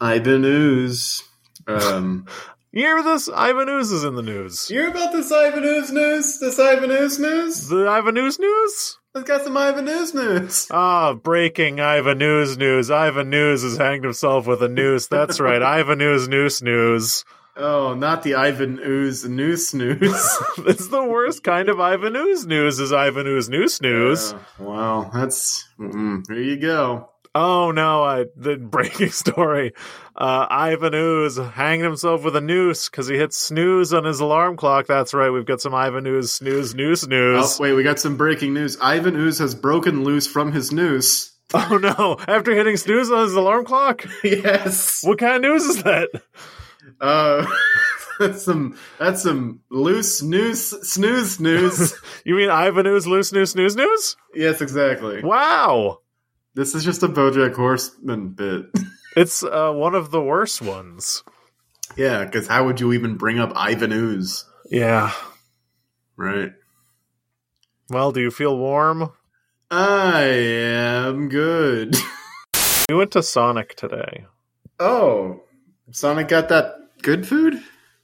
Ivan Ooze. Um, You hear this? Ivan Ooze is in the news. you hear about this Ivan Ooze news? This Ivan Ooze news? The Ivan Ooze news? Let's got some Ivan Ooze news. Ah, breaking Ivan News news. Ivan News has hanged himself with a noose. That's right. Ivan News noose news. Oh, not the Ivan Ooze noose news. It's the worst kind of Ivan News news is Ivan Ooze noose news. Uh, wow, that's mm, there you go. Oh no, I the breaking story. Uh Ivan Ooze hanged himself with a noose because he hit snooze on his alarm clock. That's right, we've got some Ivan Ooze snooze noose news. Oh, wait, we got some breaking news. Ivan Ooze has broken loose from his noose. Oh no, after hitting snooze on his alarm clock? yes. What kind of news is that? Uh, that's some that's some loose news snooze news. You mean Ivan Ooze loose news snooze news? yes, exactly. Wow. This is just a BoJack Horseman bit. It's uh, one of the worst ones. yeah, because how would you even bring up Ivan Ooze? Yeah. Right. Well, do you feel warm? I am good. We went to Sonic today. oh, Sonic got that good food.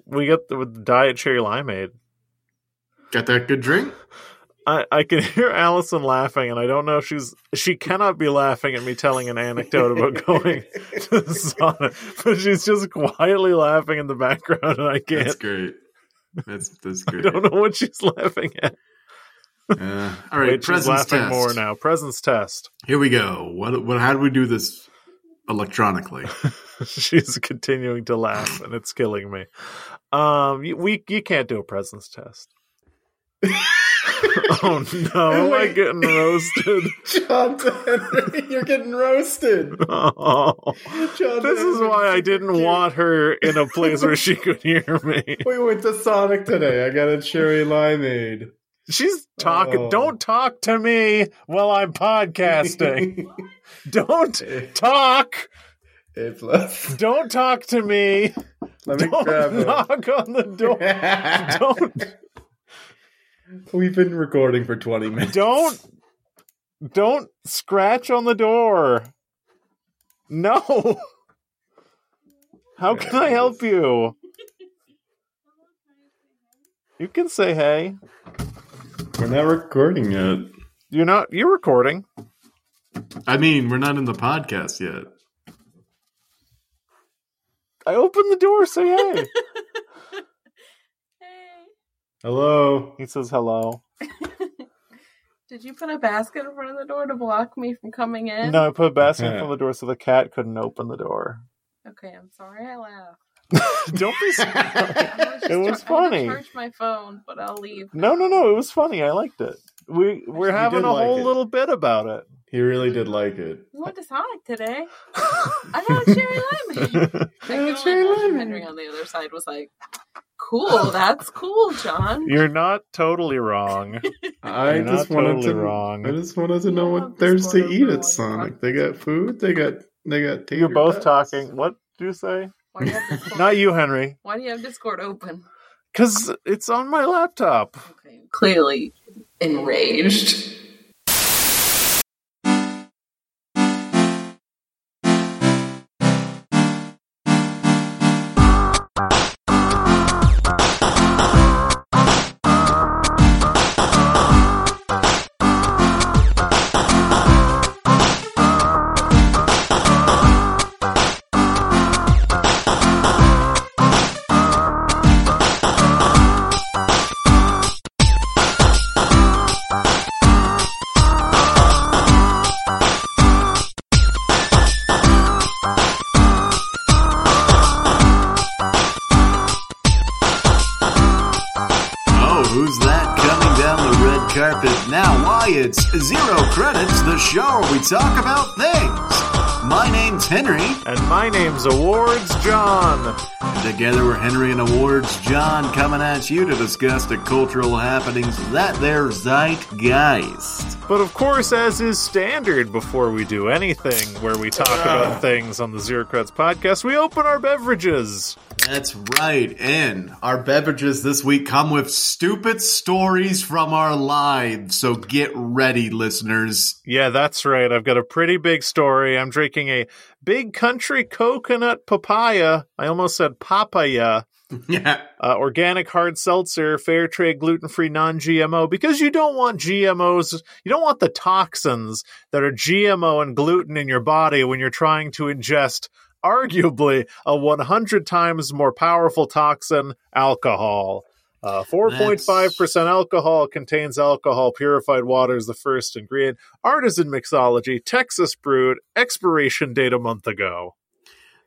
We got the, the diet cherry limeade. Got that good drink. I, I can hear Allison laughing, and I don't know if she's she cannot be laughing at me telling an anecdote about going to the sauna, but she's just quietly laughing in the background, and I can't. That's great. That's that's great. I don't know what she's laughing at. Uh, all right, Wait, she's presence laughing test. more now. Presence test. Here we go. What? What? How do we do this electronically? she's continuing to laugh, and it's killing me. Um, you, we you can't do a presence test. oh no! Am I getting roasted? John Henry, you're getting roasted. Oh. John This is why I didn't cute. want her in a place where she could hear me. We went to Sonic today. I got a cherry limeade. She's talking. Oh. Don't talk to me while I'm podcasting. Don't talk. A plus. Don't talk to me. Let me Don't it. knock on the door. Don't. We've been recording for 20 minutes. Don't. Don't scratch on the door. No. How can I help you? You can say hey. We're not recording yet. You're not. You're recording. I mean, we're not in the podcast yet. I opened the door. Say hey. Hey. Hello. he says hello. Did you put a basket in front of the door to block me from coming in? No, I put a basket in front of the door so the cat couldn't open the door. Okay, I'm sorry I laughed. Don't be. I It just was try- I funny. charge my phone, but I'll leave. no, no, no. It was funny. I liked it. We we're You having a like whole it. little bit about it. he really did like it. We went to Sonic today. I got a cherry lemonade. I can only cherry imagine lemonade. Henry on the other side was like, "Cool, that's cool, John." You're not totally wrong. I You're just not wanted totally to. wrong. I just wanted to know Yeah, what there's to eat at Sonic. podcast. They got food. They got. They got. You're both tots. talking. What do you say? Why do you? Not you, Henry. Why do you have Discord open? Because it's on my laptop. Okay, clearly enraged. Show we talk about things. My name's Henry, And my name's Awards John. together we're Henry and Awards John coming at you to discuss the cultural happenings that there zeitgeist. But of course, as is standard before we do anything where we talk about things on the Zero Creds podcast, we open our beverages. That's right, and our beverages this week come with stupid stories from our lives, so get ready, listeners. Yeah, that's right. I've got a pretty big story. I'm drinking a big country coconut papaya. I almost said papaya. Yeah. Uh, organic hard seltzer, fair trade, gluten free, non GMO, because you don't want GMOs, you don't want the toxins that are GMO and gluten in your body when you're trying to ingest arguably a 100 times more powerful toxin, alcohol. Uh, 4.5% alcohol contains alcohol. Purified water is the first ingredient. Artisan mixology, Texas brewed, expiration date a month ago.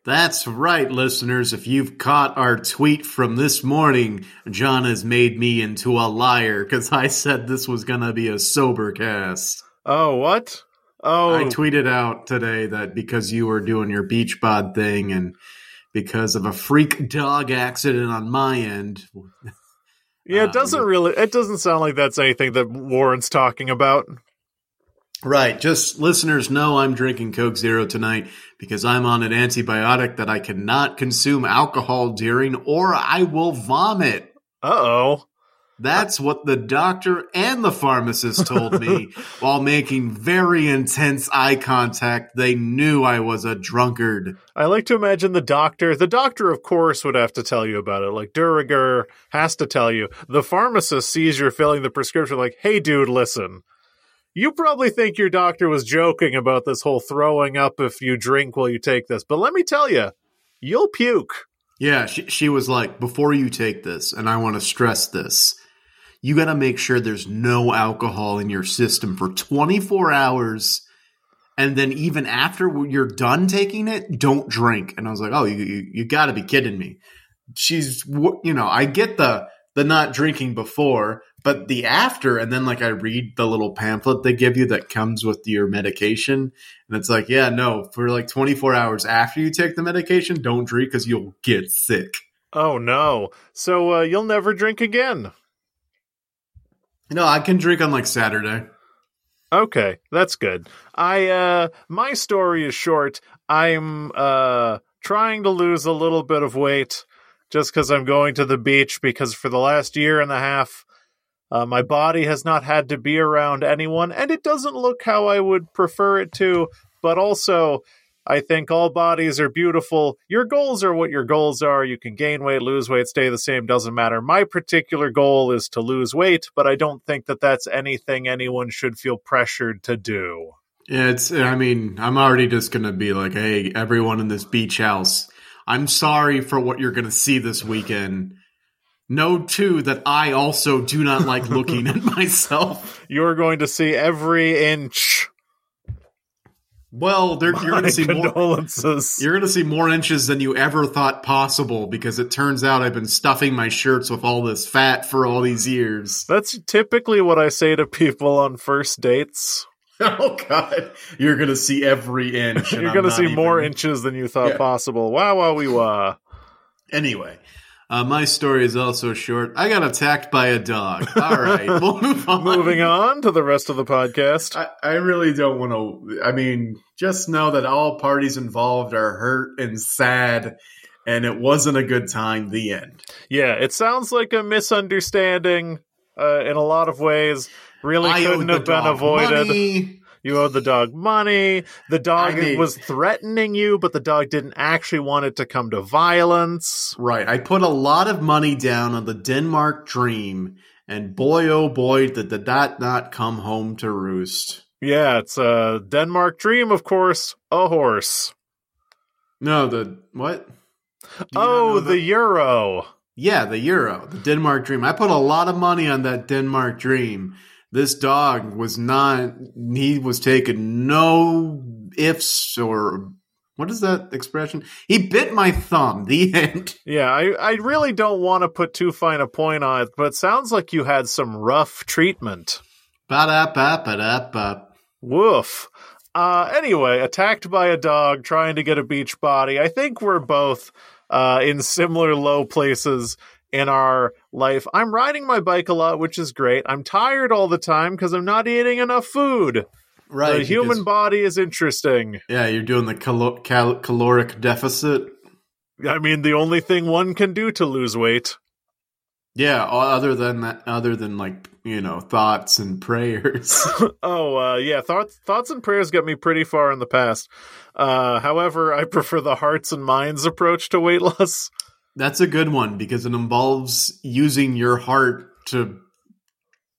That's right, listeners. If you've caught our tweet from this morning, John has made me into a liar because I said this was going to be a sober cast. Oh, what? Oh, I tweeted out today that because you were doing your beach bod thing and because of a freak dog accident on my end. yeah, it uh, doesn't really, it doesn't sound like that's anything that Warren's talking about. Right. Just listeners know I'm drinking Coke Zero tonight because I'm on an antibiotic that I cannot consume alcohol during or I will vomit. Uh oh. That's what the doctor and the pharmacist told me while making very intense eye contact. They knew I was a drunkard. I like to imagine the doctor. The doctor, of course, would have to tell you about it. Like Duriger has to tell you. The pharmacist sees you're filling the prescription, like, hey, dude, listen. You probably think your doctor was joking about this whole throwing up if you drink while you take this, but let me tell you, you'll puke. Yeah, she, she was like, before you take this, and I want to stress this, you got to make sure there's no alcohol in your system for 24 hours. And then even after you're done taking it, don't drink. And I was like, oh, you, you, you got to be kidding me. She's, you know, I get the, the not drinking before, but the after, and then like I read the little pamphlet they give you that comes with your medication, and it's like, yeah, no, for like 24 hours after you take the medication, don't drink because you'll get sick. Oh no! So uh, you'll never drink again. No, I can drink on like Saturday. Okay, that's good. I uh my story is short. I'm uh trying to lose a little bit of weight just cuz I'm going to the beach because for the last year and a half uh, my body has not had to be around anyone and it doesn't look how I would prefer it to, but also I think all bodies are beautiful. Your goals are what your goals are. You can gain weight, lose weight, stay the same, doesn't matter. My particular goal is to lose weight, but I don't think that that's anything anyone should feel pressured to do. Yeah, it's, I mean, I'm already just going to be like, hey, everyone in this beach house, I'm sorry for what you're going to see this weekend. Know too that I also do not like looking at myself. You're going to see every inch. Well, you're going to see more. You're going to see more inches than you ever thought possible because it turns out I've been stuffing my shirts with all this fat for all these years. That's typically what I say to people on first dates. Oh God, you're gonna see every inch. You're going to see more inches than you thought Yeah. possible. Wow, wow, we wah. Anyway, uh, my story is also short. I got attacked by a dog. All right, we'll move on. Moving on to the rest of the podcast. I, I really don't want to. I mean, just know that all parties involved are hurt and sad, and it wasn't a good time. The end. Yeah, it sounds like a misunderstanding uh, in a lot of ways. Really I couldn't have been avoided. money. You owed the dog money. The dog I mean- was threatening you, but the dog didn't actually want it to come to violence. Right, I put a lot of money down on the Denmark Dream, and boy, oh boy, did the that not come home to roost. Yeah, it's a Denmark dream, of course. A horse. No, the what? Do you not Oh, the euro. Yeah, the Euro, the Denmark Dream. I put a lot of money on that Denmark Dream. This dog was not, he was taking no ifs or what is that expression? He bit my thumb. The end. Yeah, I, I really don't want to put too fine a point on it, but it sounds like you had some rough treatment. Ba-da-ba-ba-da-ba. Woof. Uh, anyway, attacked by a dog trying to get a beach body. I think we're both uh, in similar low places in our life. I'm riding my bike a lot, which is great. I'm tired all the time because I'm not eating enough food. Right. the human because- body is interesting. Yeah, you're doing the calo- cal- caloric deficit. I mean, the only thing one can do to lose weight. Yeah, other than that, other than like, you know, thoughts and prayers. oh, uh, yeah. Thoughts, thoughts and prayers get me pretty far in the past. Uh, however, I prefer the hearts and minds approach to weight loss. That's a good one because it involves using your heart to.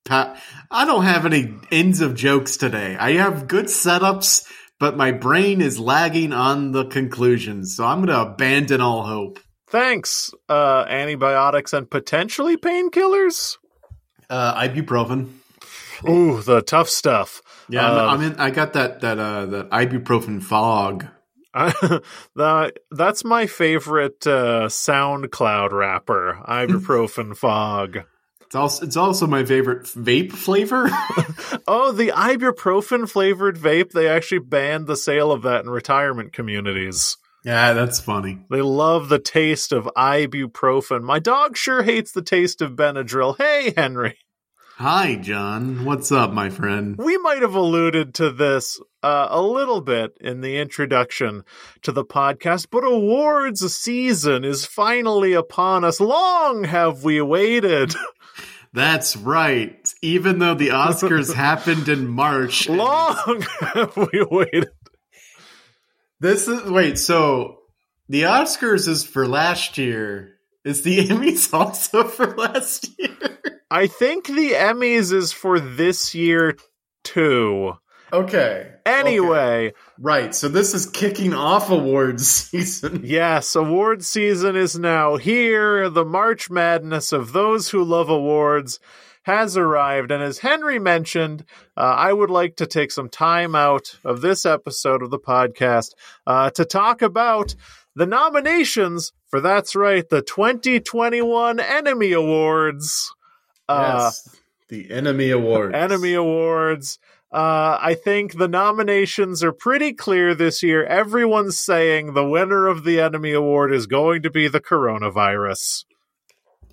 Pa- I don't have any ends of jokes today. I have good setups, but my brain is lagging on the conclusions, so I'm going to abandon all hope. Thanks. Uh, antibiotics and potentially painkillers. Uh, ibuprofen. Ooh, the tough stuff. Yeah, I'm, Um, I'm in. I got that that uh that ibuprofen fog. I, that that's my favorite uh, SoundCloud rapper, Ibuprofen Fog. It's also it's also my favorite vape flavor. Oh, the ibuprofen flavored vape, they actually banned the sale of that in retirement communities. yeah, that's funny. They love the taste of ibuprofen. My dog sure hates the taste of Benadryl. Hey, Henry. Hi, John. What's up, my friend? We might have alluded to this uh, a little bit in the introduction to the podcast, but awards season is finally upon us. Long have we waited. That's right. Even though the Oscars happened in March, Long have we waited. this is wait. So the Oscars is for last year. Is the Emmys also for last year? I think the Emmys is for this year too. Okay. Anyway, Okay. Right. So this is kicking off awards season. yes, award season is now here. The March Madness of those who love awards has arrived. And as Henry mentioned, uh, I would like to take some time out of this episode of the podcast uh, to talk about the nominations for that's right, the 2021 Enemy Awards. Uh, yes. The Enemy Awards. Enemy Awards. Uh, I think the nominations are pretty clear this year. Everyone's saying the winner of the Enemy Award is going to be the coronavirus.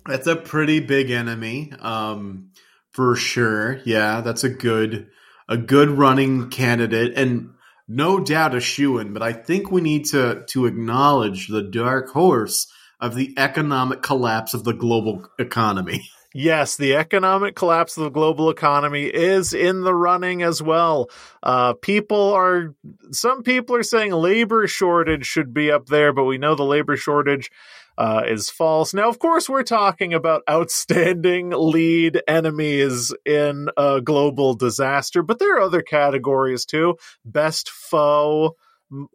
That's a pretty big enemy, um, for sure. Yeah, that's a good, a good running candidate, and no doubt a shoe in. But I think we need to to acknowledge the dark horse of the economic collapse of the global economy. Yes, the economic collapse of the global economy is in the running as well. Uh, people are, some people are saying labor shortage should be up there, but we know the labor shortage uh, is false. Now, of course, we're talking about outstanding lead enemies in a global disaster, but there are other categories too. Best foe,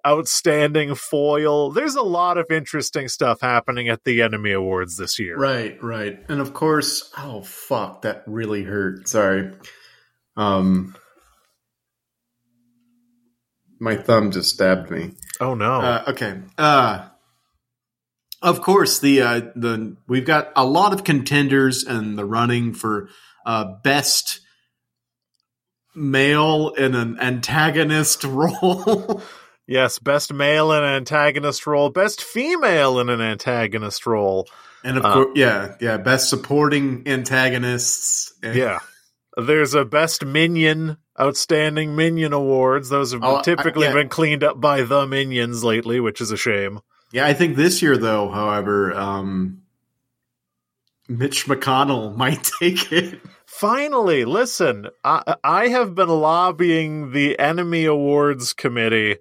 outstanding foil. There's a lot of interesting stuff happening at the Enemy Awards this year. Right, right. And of course, oh fuck, that really hurt. Sorry. Um my thumb just stabbed me. Oh no. Uh, okay. Uh, of course, the uh, the we've got a lot of contenders in the running for uh, best male in an antagonist role. Yes, best male in an antagonist role, best female in an antagonist role. and of Uh, course, yeah, yeah, best supporting antagonists. And- Yeah. There's a best minion, outstanding minion awards. Those have Oh, I- typically yeah. been cleaned up by the minions lately, which is a shame. yeah. I think this year, though, however, um, Mitch McConnell might take it. Finally, listen, I, I have been lobbying the Enemy Awards Committee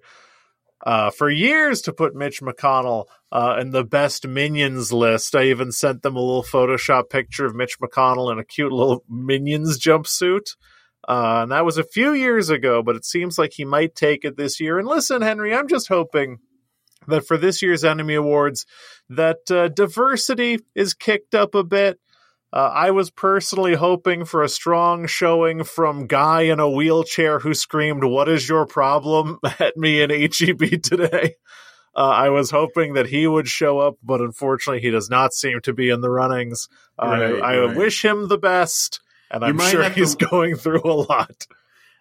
uh, for years to put Mitch McConnell uh, in the best minions list. I even sent them a little Photoshop picture of Mitch McConnell in a cute little minions jumpsuit. Uh, and that was a few years ago, but it seems like he might take it this year. And listen, Henry, I'm just hoping that for this year's Enemy Awards, that uh, diversity is kicked up a bit. Uh, I was personally hoping for a strong showing from guy in a wheelchair who screamed, "What is your problem?" at me in HEB today. Uh, I was hoping that he would show up, but unfortunately, he does not seem to be in the runnings. Right, I, I right. wish him the best, and You I'm sure he's to- going through a lot.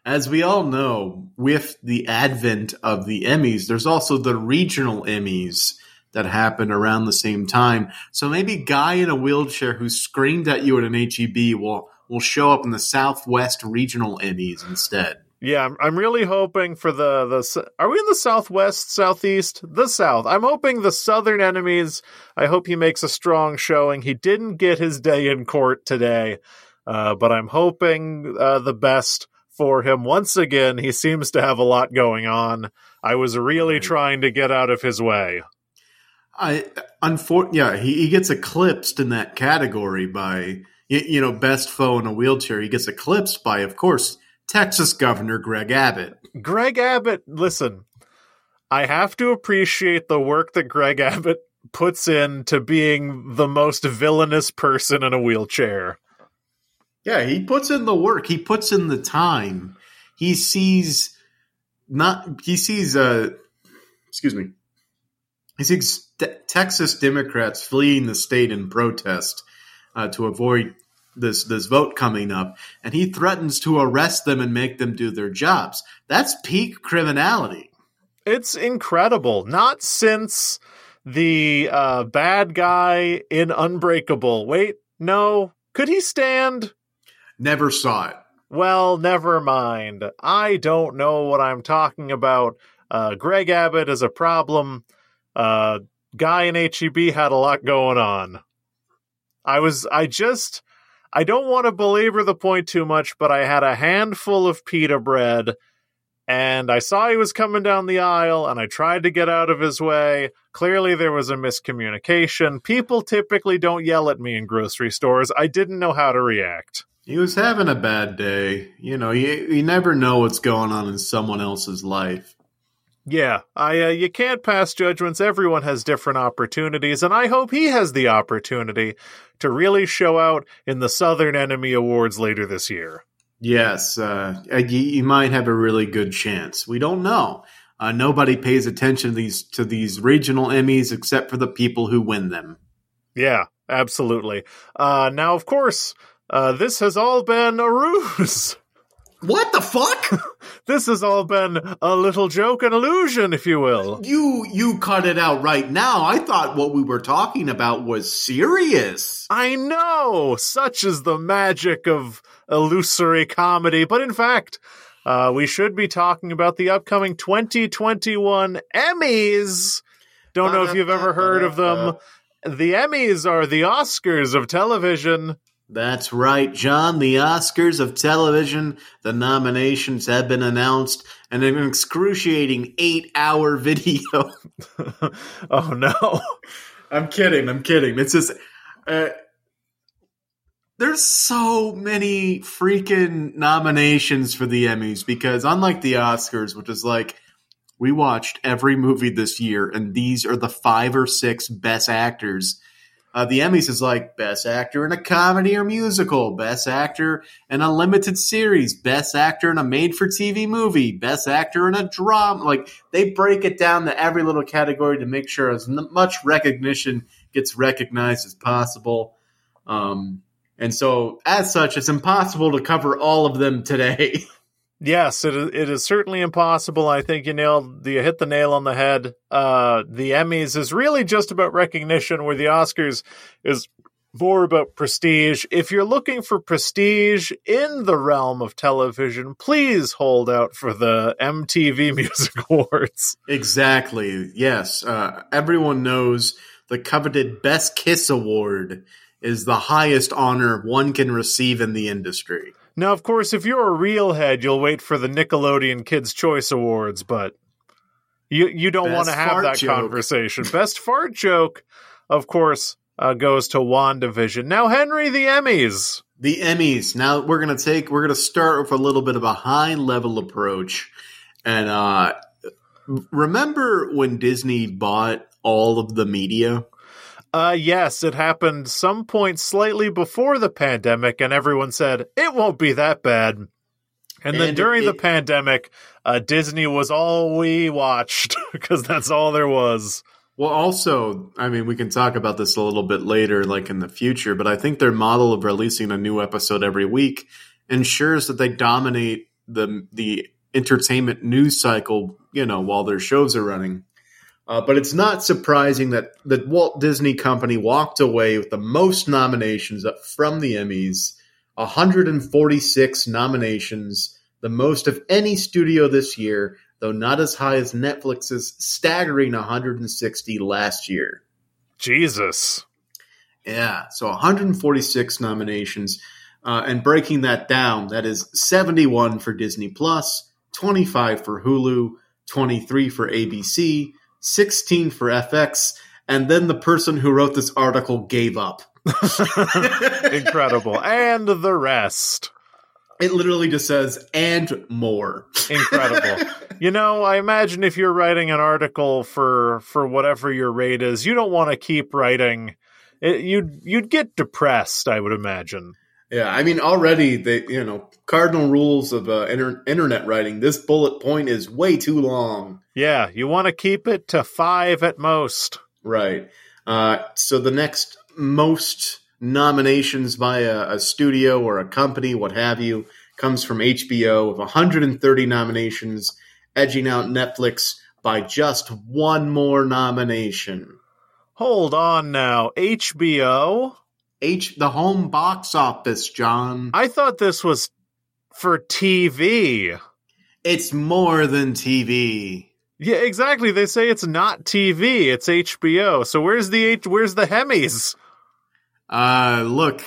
As we all know, with the advent of the Emmys, there's also the regional Emmys that happened around the same time. So maybe guy in a wheelchair who screamed at you at an HEB will will show up in the Southwest Regional Emmys instead. Yeah, I'm, I'm really hoping for the the. Are we in the southwest, southeast, the south? I'm hoping the southern enemies. I hope he makes a strong showing. He didn't get his day in court today, uh, but I'm hoping uh, the best for him. Once again, he seems to have a lot going on. I was really trying to get out of his way. I unfor- yeah, he, he gets eclipsed in that category by you, you know best foe in a wheelchair. He gets eclipsed by, of course, Texas Governor Greg Abbott. Greg Abbott, listen, I have to appreciate the work that Greg Abbott puts in to being the most villainous person in a wheelchair. Yeah, he puts in the work. He puts in the time. He sees not. He sees. Uh, excuse me. He sees Texas Democrats fleeing the state in protest uh, to avoid this this vote coming up, and he threatens to arrest them and make them do their jobs. That's peak criminality. It's incredible. Not since the uh, bad guy in Unbreakable. Wait, no. Could he stand? Never saw it. Well, never mind. I don't know what I'm talking about. Uh, Greg Abbott is a problem. Uh, guy in HEB had a lot going on. I was, I just, I don't want to belabor the point too much, but I had a handful of pita bread and I saw he was coming down the aisle and I tried to get out of his way. Clearly, there was a miscommunication. People typically don't yell at me in grocery stores. I didn't know how to react. He was having a bad day. You know, you, you never know what's going on in someone else's life. Yeah, I uh, you can't pass judgments. Everyone has different opportunities, and I hope he has the opportunity to really show out in the Southern Enemy Awards later this year. Yes, uh, you, you might have a really good chance. We don't know. Uh, nobody pays attention to these to these regional Emmys except for the people who win them. Yeah, absolutely. Uh, now, of course, uh, this has all been a ruse. What the fuck? This has all been a little joke, an illusion, if you will. you you cut it out right now. I thought what we were talking about was serious. I know, such is the magic of illusory comedy. But in fact, uh, we should be talking about the upcoming 2021 Emmys. Don't know if you've ever heard of them. The Emmys are the Oscars of television. That's right, John. The Oscars of television. The nominations have been announced, and an excruciating eight-hour video. oh no. I'm kidding. I'm kidding. It's just uh, There's so many freaking nominations for the Emmys because unlike the Oscars, which is like we watched every movie this year and these are the five or six best actors. Uh, the Emmys is like best actor in a comedy or musical, best actor in a limited series, best actor in a made for TV movie, best actor in a drama. Like they break it down to every little category to make sure as much recognition gets recognized as possible. Um, and so, as such, it's impossible to cover all of them today. Yes, it is, it is certainly impossible. I think you nailed you hit the nail on the head. Uh, the Emmys is really just about recognition, where the Oscars is more about prestige. If you're looking for prestige in the realm of television, please hold out for the MTV Music Awards. exactly. Yes. Uh, everyone knows the coveted Best Kiss Award is the highest honor one can receive in the industry. Now, of course, if you're a real head, you'll wait for the Nickelodeon Kids' Choice Awards, but you you don't want to have that joke. conversation. Best fart joke, of course, uh, goes to WandaVision. Now, Henry, the Emmys. The Emmys. Now we're gonna take. We're gonna start with a little bit of a high level approach, and uh, remember when Disney bought all of the media? Uh, yes, it happened some point slightly before the pandemic, and everyone said it won't be that bad. And, then And during the pandemic, uh, Disney was all we watched because that's all there was. Well, also, I mean, we can talk about this a little bit later, like in the future, but I think their model of releasing a new episode every week ensures that they dominate the the entertainment news cycle, you know, while their shows are running. Uh, but it's not surprising that the Walt Disney Company walked away with the most nominations from the Emmys 146 nominations, the most of any studio this year, though not as high as Netflix's staggering 160 last year. Jesus. Yeah, so 146 nominations. Uh, and breaking that down, that is 71 for Disney Plus, 25 for Hulu, 23 for ABC, 16 for FX, and then the person who wrote this article gave up. Incredible. and the rest. It literally just says, and more. Incredible. you know, I imagine if you're writing an article for for whatever your rate is, you don't want to keep writing. It, you'd you'd get depressed, I would imagine. Yeah, I mean, already they, you know cardinal rules of uh, inter- internet writing. This bullet point is way too long. Yeah, you want to keep it to five at most. Right. Uh, so the next most nominations by a, a studio or a company, what have you, comes from HBO with 130 nominations, edging out Netflix by just one more nomination. Hold on now, HBO. H the home box office, John. I thought this was for TV. It's more than TV. Yeah, exactly. They say it's not TV; it's HBO. So where's the H- where's the Hemis? Uh, look,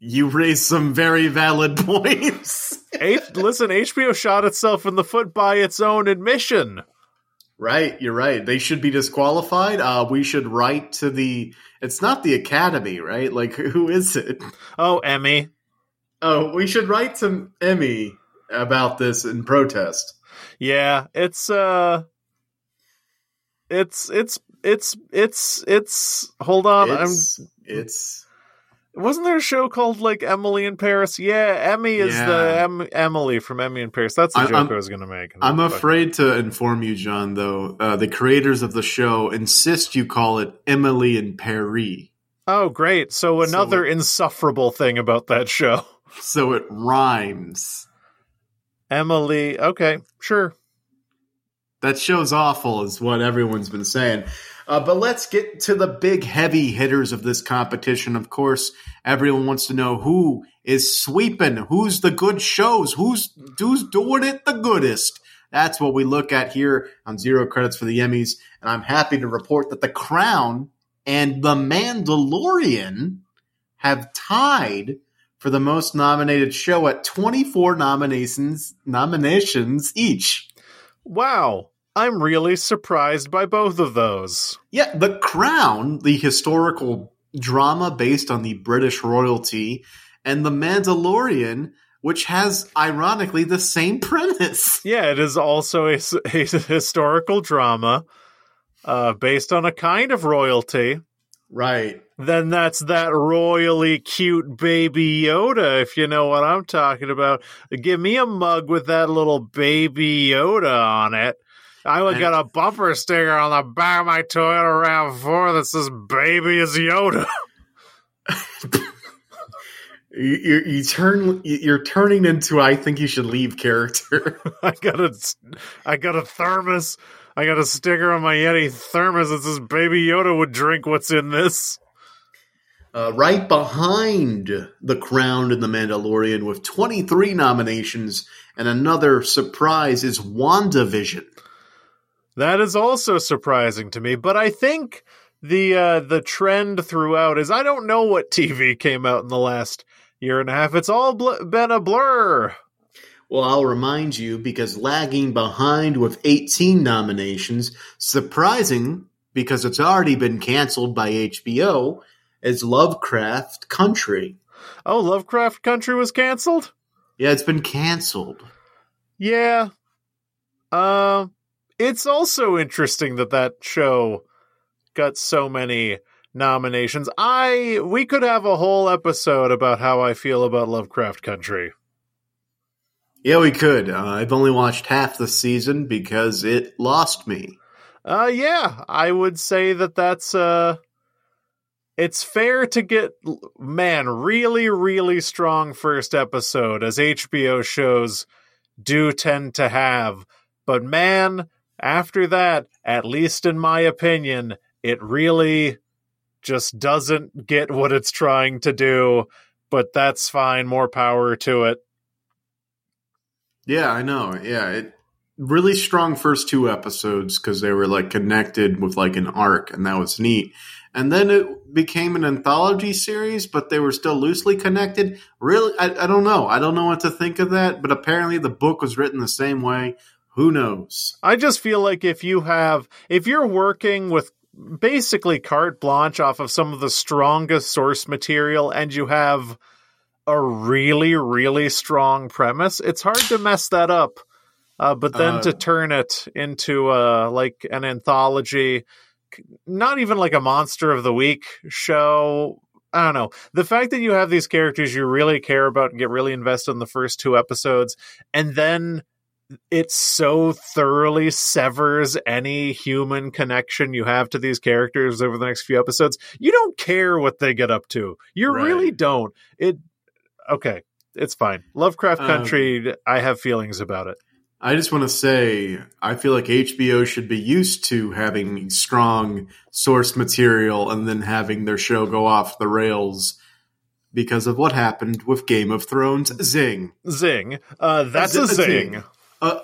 you raised some very valid points. H- listen, HBO shot itself in the foot by its own admission. Right, you're right. They should be disqualified. Uh, we should write to the. It's not the Academy, right? Like, who is it? Oh, Emmy. Oh, we should write to Emmy about this in protest. Yeah, it's uh, it's it's it's it's it's. Hold on, It's, I'm. it's Wasn't there a show called like Emily in Paris? Yeah, Emmy is Yeah. the em- Emily from Emmy in Paris. That's the joke I'm- I was going to make. I'm afraid to inform you, John, though. Uh, the creators of the show insist you call it Emily in Paris. Oh, great! So So- another insufferable thing about that show. So it rhymes. Emily. Okay, sure. that show's awful, is what everyone's been saying. Uh, but let's get to the big heavy hitters of this competition. Of course, everyone wants to know who is sweeping, who's the good shows, who's who's doing it the goodest. That's what we look at here on Zero Credits for the Emmys, and I'm happy to report that The Crown and The Mandalorian have tied for the most nominated show at 24 nominations nominations each. Wow, I'm really surprised by both of those. Yeah, The Crown, the historical drama based on the British royalty, and The Mandalorian, which has ironically the same premise. Yeah, it is also a historical drama uh, based on a kind of royalty. Right. Then that's that royally cute baby Yoda, if you know what I'm talking about. Give me a mug with that little baby Yoda on it. I would get a bumper sticker on the back of my Toyota RAV4 that says "Baby is Yoda." You, you, you turn. You're turning into. I think you should leave character. I got a, I got a thermos. I got a sticker on my Yeti thermos that says "Baby Yoda would drink what's in this." Uh, right behind The Crown and The Mandalorian with 23 nominations, and another surprise is WandaVision. That is also surprising to me, but I think the uh, the trend throughout is I don't know what TV came out in the last year and a half. It's all bl- been a blur. Well, I'll remind you because lagging behind with 18 nominations, surprising because it's already been canceled by HBO, is Lovecraft Country. Oh, Lovecraft Country was canceled. Yeah, it's been canceled. Yeah. Um, it's also interesting that that show got so many nominations. I we could have a whole episode about how I feel about Lovecraft Country. Yeah, we could. Uh, I've only watched half the season because it lost me. Uh yeah, I would say that that's uh it's fair to get man really really strong first episode as HBO shows do tend to have. But man, after that, at least in my opinion, it really just doesn't get what it's trying to do, but that's fine, more power to it. Yeah, I know. Yeah, it really strong first two episodes because they were like connected with like an arc, and that was neat. And then it became an anthology series, but they were still loosely connected. Really, I, I don't know. I don't know what to think of that, but apparently the book was written the same way. Who knows? I just feel like if you have, if you're working with basically carte blanche off of some of the strongest source material and you have a really, really strong premise, it's hard to mess that up. Uh, but then Uh, to turn it into uh, like an anthology, not even like a monster of the week show. I don't know. The fact that you have these characters you really care about and get really invested in the first two episodes, and then it so thoroughly severs any human connection you have to these characters over the next few episodes. You don't care what they get up to. You Right. really don't. It okay, it's fine. Lovecraft Um, Country, I have feelings about it. I just want to say, I feel like HBO should be used to having strong source material and then having their show go off the rails because of what happened with Game of Thrones. Zing. Zing. Uh that's A a, a zing. a,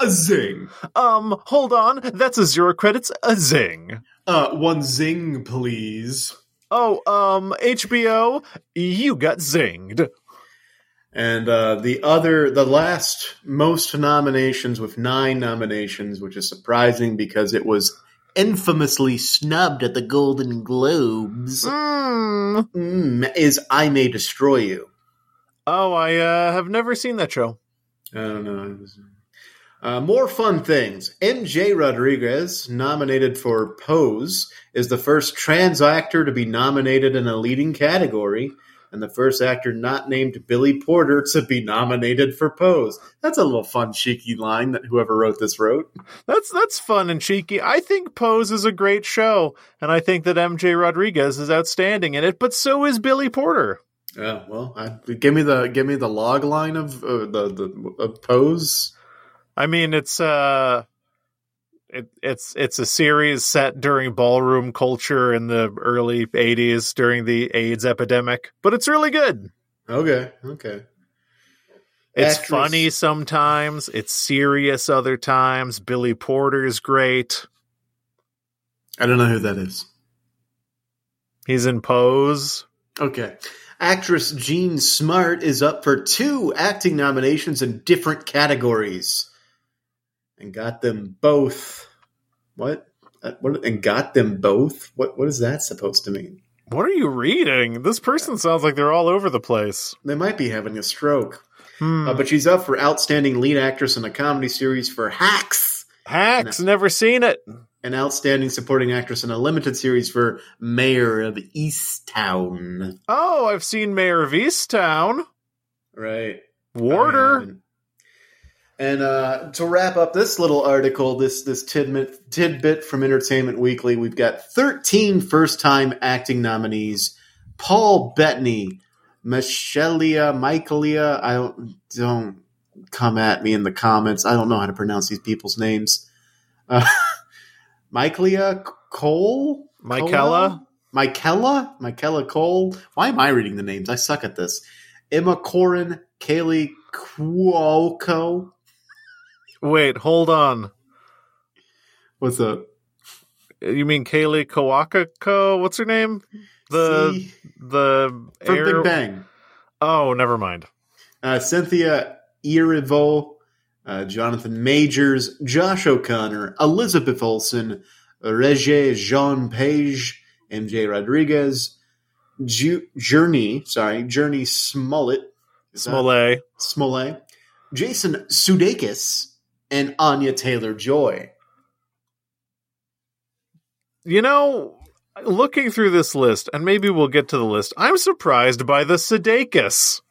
a zing. Um, hold on. That's a zero credits. A zing. Uh, one zing, please. Oh, um, HBO, you got zinged. And uh, the other, the last most nominations with nine nominations, which is surprising because it was infamously snubbed at the Golden Globes, Mm. mm, is I May Destroy You. Oh, I uh, have never seen that show. I don't know. Uh, more fun things. MJ Rodriguez, nominated for Pose, is the first trans actor to be nominated in a leading category, and the first actor not named Billy Porter to be nominated for Pose. That's a little fun, cheeky line that whoever wrote this wrote. That's that's fun and cheeky. I think Pose is a great show, and I think that MJ Rodriguez is outstanding in it. But so is Billy Porter. Yeah, well, I, give me the give me the log line of uh, the the of Pose. I mean, it's uh, it, it's it's a series set during ballroom culture in the early '80s during the AIDS epidemic, but it's really good. Okay, okay. It's Actress- funny sometimes. It's serious other times. Billy Porter's great. I don't know who that is. He's in Pose. Okay. Actress Jean Smart is up for two acting nominations in different categories. And got them both. What? Uh, what and got them both? What what is that supposed to mean? What are you reading? This person sounds like they're all over the place. They might be having a stroke. Hmm. Uh, but she's up for outstanding lead actress in a comedy series for Hacks. Hacks, never seen it. An outstanding supporting actress in a limited series for Mare of Easttown. Oh, I've seen Mare of Easttown. Right. Warder. And uh, to wrap up this little article, this this tidbit tidbit from Entertainment Weekly, we've got 13 first time acting nominees: Paul Bettany, Michelia, Michaelia. I don't don't come at me in the comments. I don't know how to pronounce these people's names. Uh, Michaelia Coel, Michaela? Michaela, Michaela Coel. Why am I reading the names? I suck at this. Emma Corrin, Kaley Cuoco. Wait, hold on. What's up? You mean Kaley Kawakako? What's her name? The See? the from air- Big Bang. Oh, never mind. Uh, Cynthia Erivo, uh, Jonathan Majors, Josh O'Connor, Elizabeth Olsen, Regé Jean Page, MJ Rodriguez, Ju- Jurnee, sorry, Jurnee Smollett, Smollett. Smollett, Jason Sudeikis, and Anya Taylor Joy. You know, looking through this list, and maybe we'll get to the list, I'm surprised by the Sudeikis.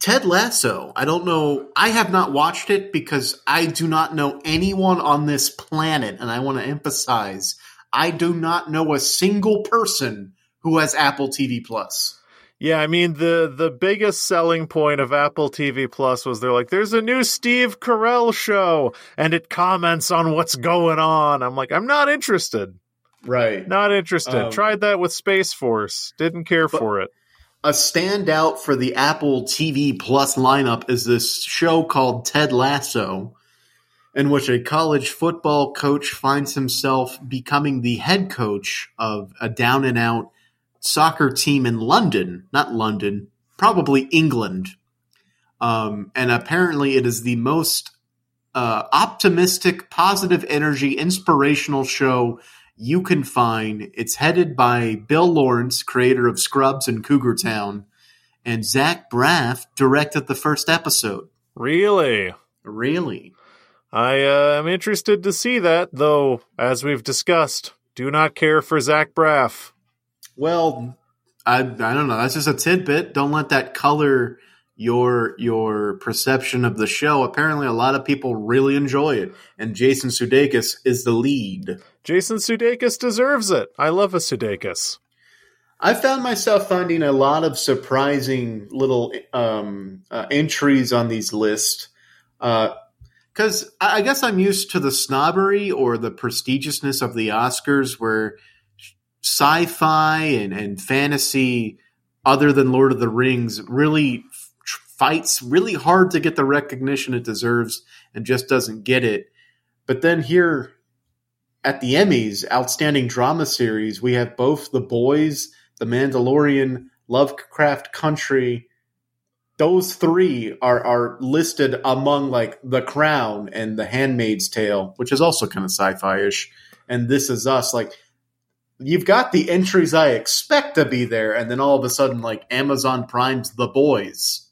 Ted Lasso. I don't know. I have not watched it because I do not know anyone on this planet, and I want to emphasize I do not know a single person who has Apple TV Plus. Yeah, I mean the the biggest selling point of Apple TV Plus was they're like, there's a new Steve Carell show, and it comments on what's going on. I'm like, I'm not interested. Right. Not interested. Um, Tried that with Space Force. Didn't care for it. A standout for the Apple TV Plus lineup is this show called Ted Lasso. in which a college football coach finds himself becoming the head coach of a down and out soccer team in London, not London, probably England. Um, and apparently, it is the most uh, optimistic, positive energy, inspirational show you can find. It's headed by Bill Lawrence, creator of Scrubs and Cougar Town, and Zach Braff directed the first episode. Really? Really? I uh, am interested to see that, though, as we've discussed, do not care for Zach Braff. Well, I I don't know. That's just a tidbit. Don't let that color your your perception of the show. Apparently, a lot of people really enjoy it, and Jason Sudeikis is the lead. Jason Sudeikis deserves it. I love a Sudeikis. I found myself finding a lot of surprising little um, uh, entries on these lists. Because I I guess I'm used to the snobbery or the prestigiousness of the Oscars, where sci fi and, and fantasy, other than Lord of the Rings, really fights really hard to get the recognition it deserves and just doesn't get it. But then here at the Emmys, Outstanding Drama Series, we have both The Boys, The Mandalorian, Lovecraft Country. Those three are are listed among like The Crown and The Handmaid's Tale, which is also kind of sci-fi ish. And This Is Us, like you've got the entries I expect to be there, and then all of a sudden, like Amazon Prime's The Boys.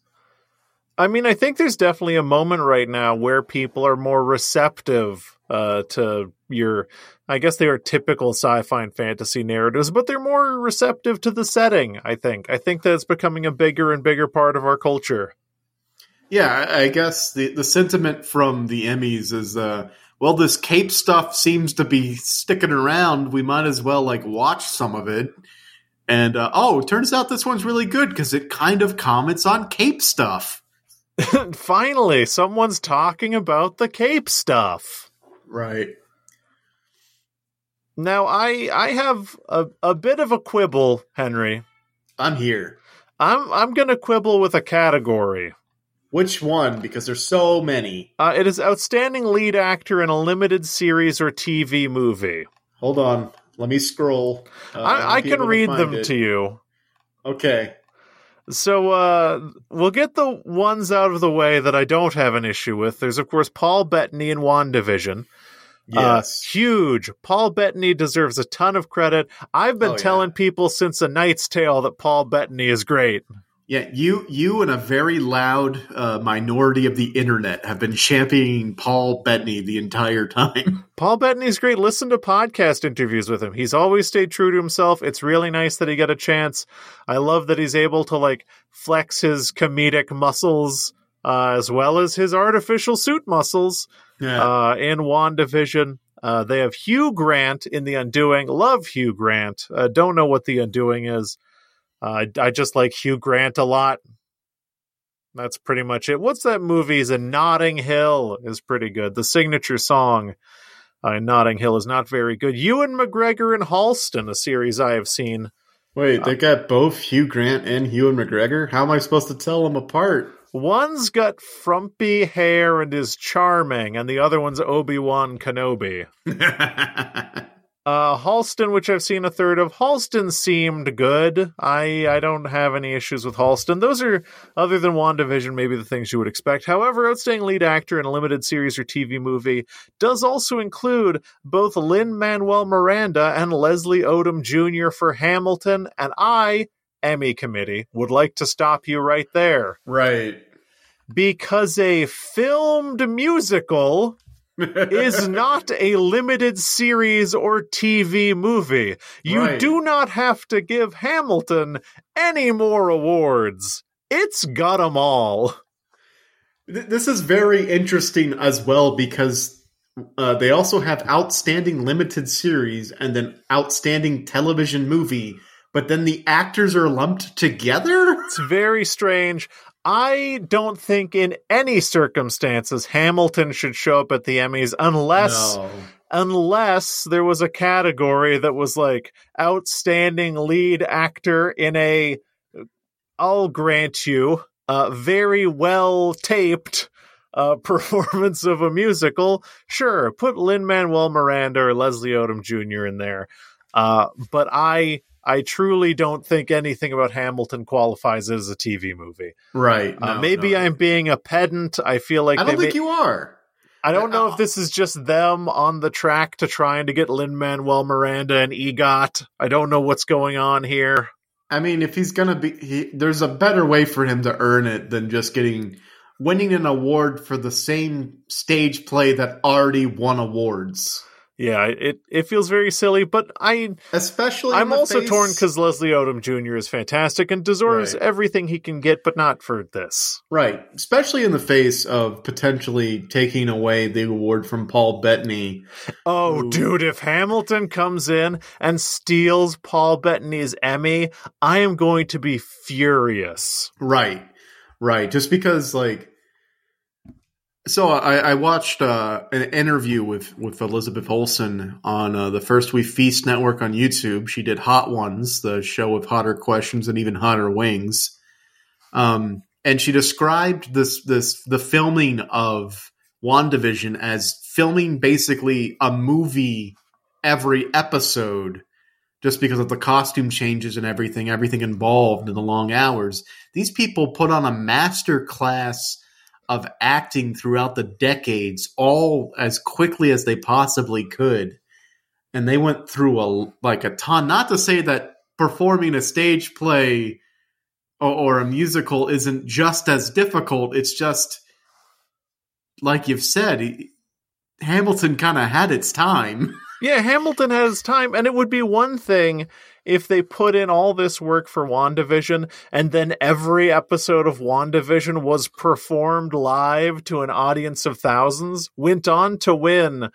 I mean, I think there's definitely a moment right now where people are more receptive uh, to your, I guess they are typical sci-fi and fantasy narratives, but they're more receptive to the setting. I think. I think that it's becoming a bigger and bigger part of our culture. Yeah, I I guess the the sentiment from the Emmys is, uh, well, this Cape stuff seems to be sticking around. We might as well like watch some of it. And uh, oh, turns out this one's really good because it kind of comments on Cape stuff. Finally, someone's talking about the Cape stuff. Right. Now, I I have a, a bit of a quibble, Henry. I'm here. I'm I'm gonna quibble with a category. Which one? Because there's so many. Uh, it is outstanding lead actor in a limited series or TV movie. Hold on. Let me scroll. Uh, I, I can able to read them it. to you. Okay. So uh, we'll get the ones out of the way that I don't have an issue with. There's of course Paul Bettany in WandaVision. Yes. Uh, huge. Paul Bettany deserves a ton of credit. I've been Oh, yeah. telling people since A Knight's Tale that Paul Bettany is great. Yeah, you you and a very loud uh, minority of the internet have been championing Paul Bettany the entire time. Paul Bettany's great. Listen to podcast interviews with him. He's always stayed true to himself. It's really nice that he got a chance. I love that he's able to like flex his comedic muscles uh, as well as his artificial suit muscles Yeah. uh, in WandaVision. Uh, they have Hugh Grant in The Undoing. Love Hugh Grant. Uh, don't know what The Undoing is. Uh, I, just like Hugh Grant a lot. That's pretty much it. What's that movie? Is in Notting Hill is pretty good. The signature song uh, in Notting Hill is not very good. Ewan McGregor and Halston, a series I have seen. Wait, they got both Hugh Grant and Ewan McGregor? How am I supposed to tell them apart? One's got frumpy hair and is charming, and the other one's Obi Wan Kenobi. Uh, Halston, which I've seen a third of, Halston seemed good. I I don't have any issues with Halston. Those are other than WandaVision, maybe the things you would expect. However, outstanding lead actor in a limited series or TV movie does also include both Lin Manuel Miranda and Leslie Odom Jr. for Hamilton, and I, Emmy committee, would like to stop you right there right. because a filmed musical is not a limited series or TV movie. You Right. do not have to give Hamilton any more awards. It's got them all. This is very interesting as well because uh, they also have outstanding limited series and then outstanding television movie, but then the actors are lumped together? It's very strange. I don't think in any circumstances Hamilton should show up at the Emmys unless No. unless there was a category that was like outstanding lead actor in a I'll grant you a very well taped uh, performance of a musical, sure, put Lin Manuel Miranda or Leslie Odom Jr. in there. Uh, but I I truly don't think anything about Hamilton qualifies as a TV movie. Right. Uh, maybe no. I'm being a pedant. I feel like I don't think may- you are. I don't know Uh, if this is just them on the track to trying to get Lin Manuel Miranda and EGOT. I don't know what's going on here. I mean, if he's gonna be, he, there's a better way for him to earn it than just getting winning an award for the same stage play that already won awards. Yeah, it it feels very silly, but I Especially, I'm also face- torn because Leslie Odom Jr. is fantastic and deserves Right. everything he can get, but not for this. right, especially in the face of potentially taking away the award from Paul Bettany. Oh, Ooh. dude, if Hamilton comes in and steals Paul Bettany's Emmy, I am going to be furious. Right, right. Just because, like, so I, I watched uh, an interview with with Elizabeth Olsen on uh, the First We Feast network on YouTube. She did Hot Ones, the show with hotter questions and even hotter wings. Um, and she described this this the filming of WandaVision as filming basically a movie every episode just because of the costume changes and everything, everything involved in the long hours. These people put on a master class of acting throughout the decades, all as quickly as they possibly could. And they went through a like a ton. Not to say that performing a stage play or, or a musical isn't just as difficult. It's just like you've said, Hamilton kind of had its time. Yeah, Hamilton has time, and it would be one thing if they put in all this work for WandaVision and then every episode of WandaVision was performed live to an audience of thousands, went on to win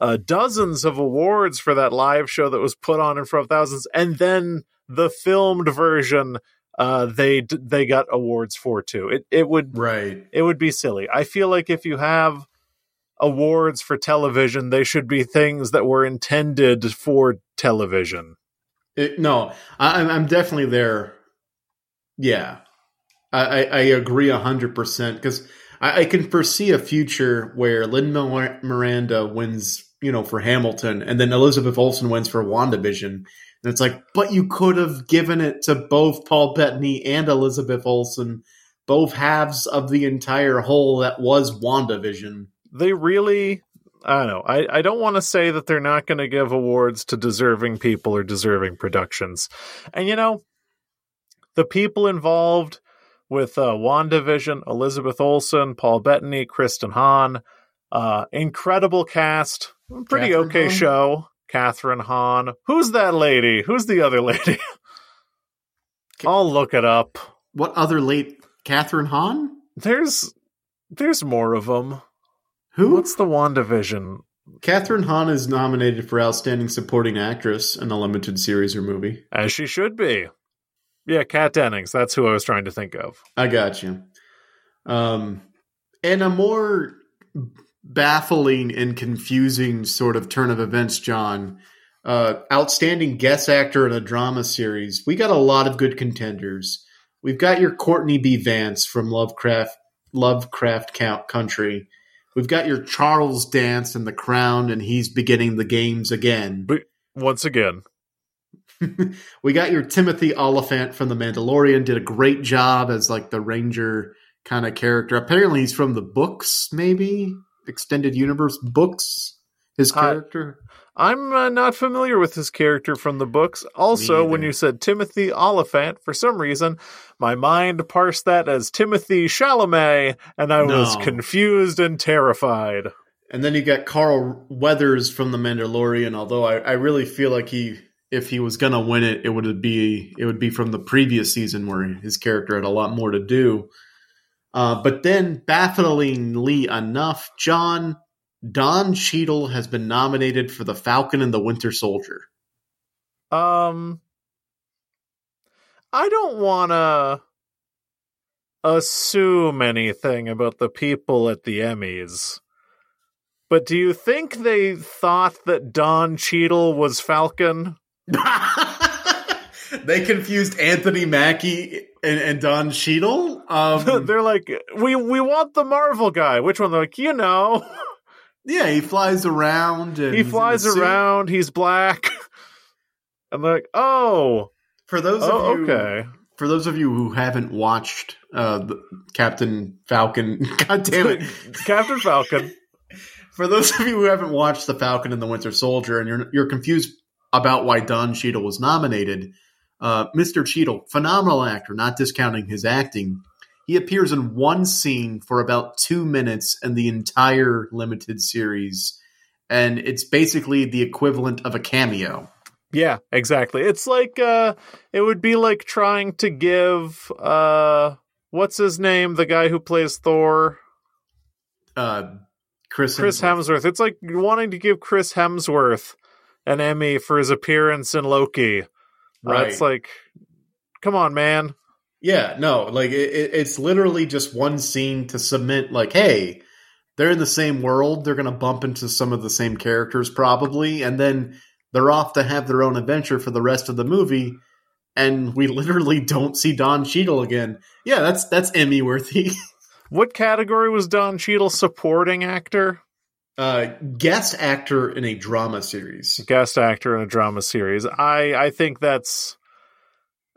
uh, dozens of awards for that live show that was put on in front of thousands, and then the filmed version uh, they they got awards for too. It it would Right. it would be silly. I feel like if you have awards for television, they should be things that were intended for television. It, no, I, I'm- definitely there. Yeah, I, I, agree hundred percent because I, I can foresee a future where Lin Miranda wins, you know, for Hamilton, and then Elizabeth Olsen wins for WandaVision, and it's like, but you could have given it to both Paul Bettany and Elizabeth Olsen, both halves of the entire whole that was WandaVision. They really I don't know. I, I don't want to say that they're not going to give awards to deserving people or deserving productions. And you know, the people involved with uh, WandaVision, Elizabeth Olsen, Paul Bettany, Kristen Hahn, uh, incredible cast, pretty Kathryn okay Hahn? show. Kathryn Hahn. Who's that lady? Who's the other lady? I'll look it up. What other late Kathryn Hahn? There's there's more of them. Who? What's the WandaVision? Kathryn Hahn is nominated for Outstanding Supporting Actress in a limited series or movie. As she should be. Yeah, Kat Dennings. That's who I was trying to think of. I got you. Um, and a more baffling and confusing sort of turn of events, John. Uh, outstanding guest actor in a drama series. We got a lot of good contenders. We've got your Courtney B. Vance from Lovecraft Lovecraft Count Country. We've got your Charles Dance in The Crown, and he's beginning the games again. But Once again. we got your Timothy Olyphant from The Mandalorian. Did a great job as like the ranger kind of character. Apparently, he's from the books, maybe extended universe books. His character. I'm uh, not familiar with his character from the books. Also, when you said Timothy Olyphant, for some reason, my mind parsed that as Timothy Chalamet, and I was No. confused and terrified. and then you got Carl Weathers from The Mandalorian. Although I, I really feel like he, if he was gonna win it, it would be it would be from the previous season where his character had a lot more to do. Uh, but then, bafflingly enough, John Don Cheadle has been nominated for the Falcon and the Winter Soldier. Um, I don't want to assume anything about the people at the Emmys. But do you think they thought that Don Cheadle was Falcon? they confused Anthony Mackie and, and Don Cheadle. Um, They're like, we we want the Marvel guy. Which one? They're like, you know, yeah, he flies around. And he flies around. He's black. And they're like, oh, For those oh, of you, okay. for those of you who haven't watched uh, the Captain Falcon, God damn it! Captain Falcon. For those of you who haven't watched The Falcon and the Winter Soldier, and you're you're confused about why Don Cheadle was nominated, uh, Mr. Cheadle, phenomenal actor, not discounting his acting. He appears in one scene for about two minutes in the entire limited series, and it's basically the equivalent of a cameo. Yeah, exactly. It's like uh it would be like trying to give uh what's his name, the guy who plays Thor, Uh, Chris, Chris Hemsworth. Hemsworth. It's like wanting to give Chris Hemsworth an Emmy for his appearance in Loki. Right. it's like come on, man. Yeah, no, like it- it's literally just one scene to submit. Like, hey, they're in the same world. They're going to bump into some of the same characters probably, and then they're off to have their own adventure for the rest of the movie. And we literally don't see Don Cheadle again. Yeah, that's that's Emmy worthy. What category was Don Cheadle supporting actor? uh, guest actor in a drama series. Guest actor in a drama series. I I think that's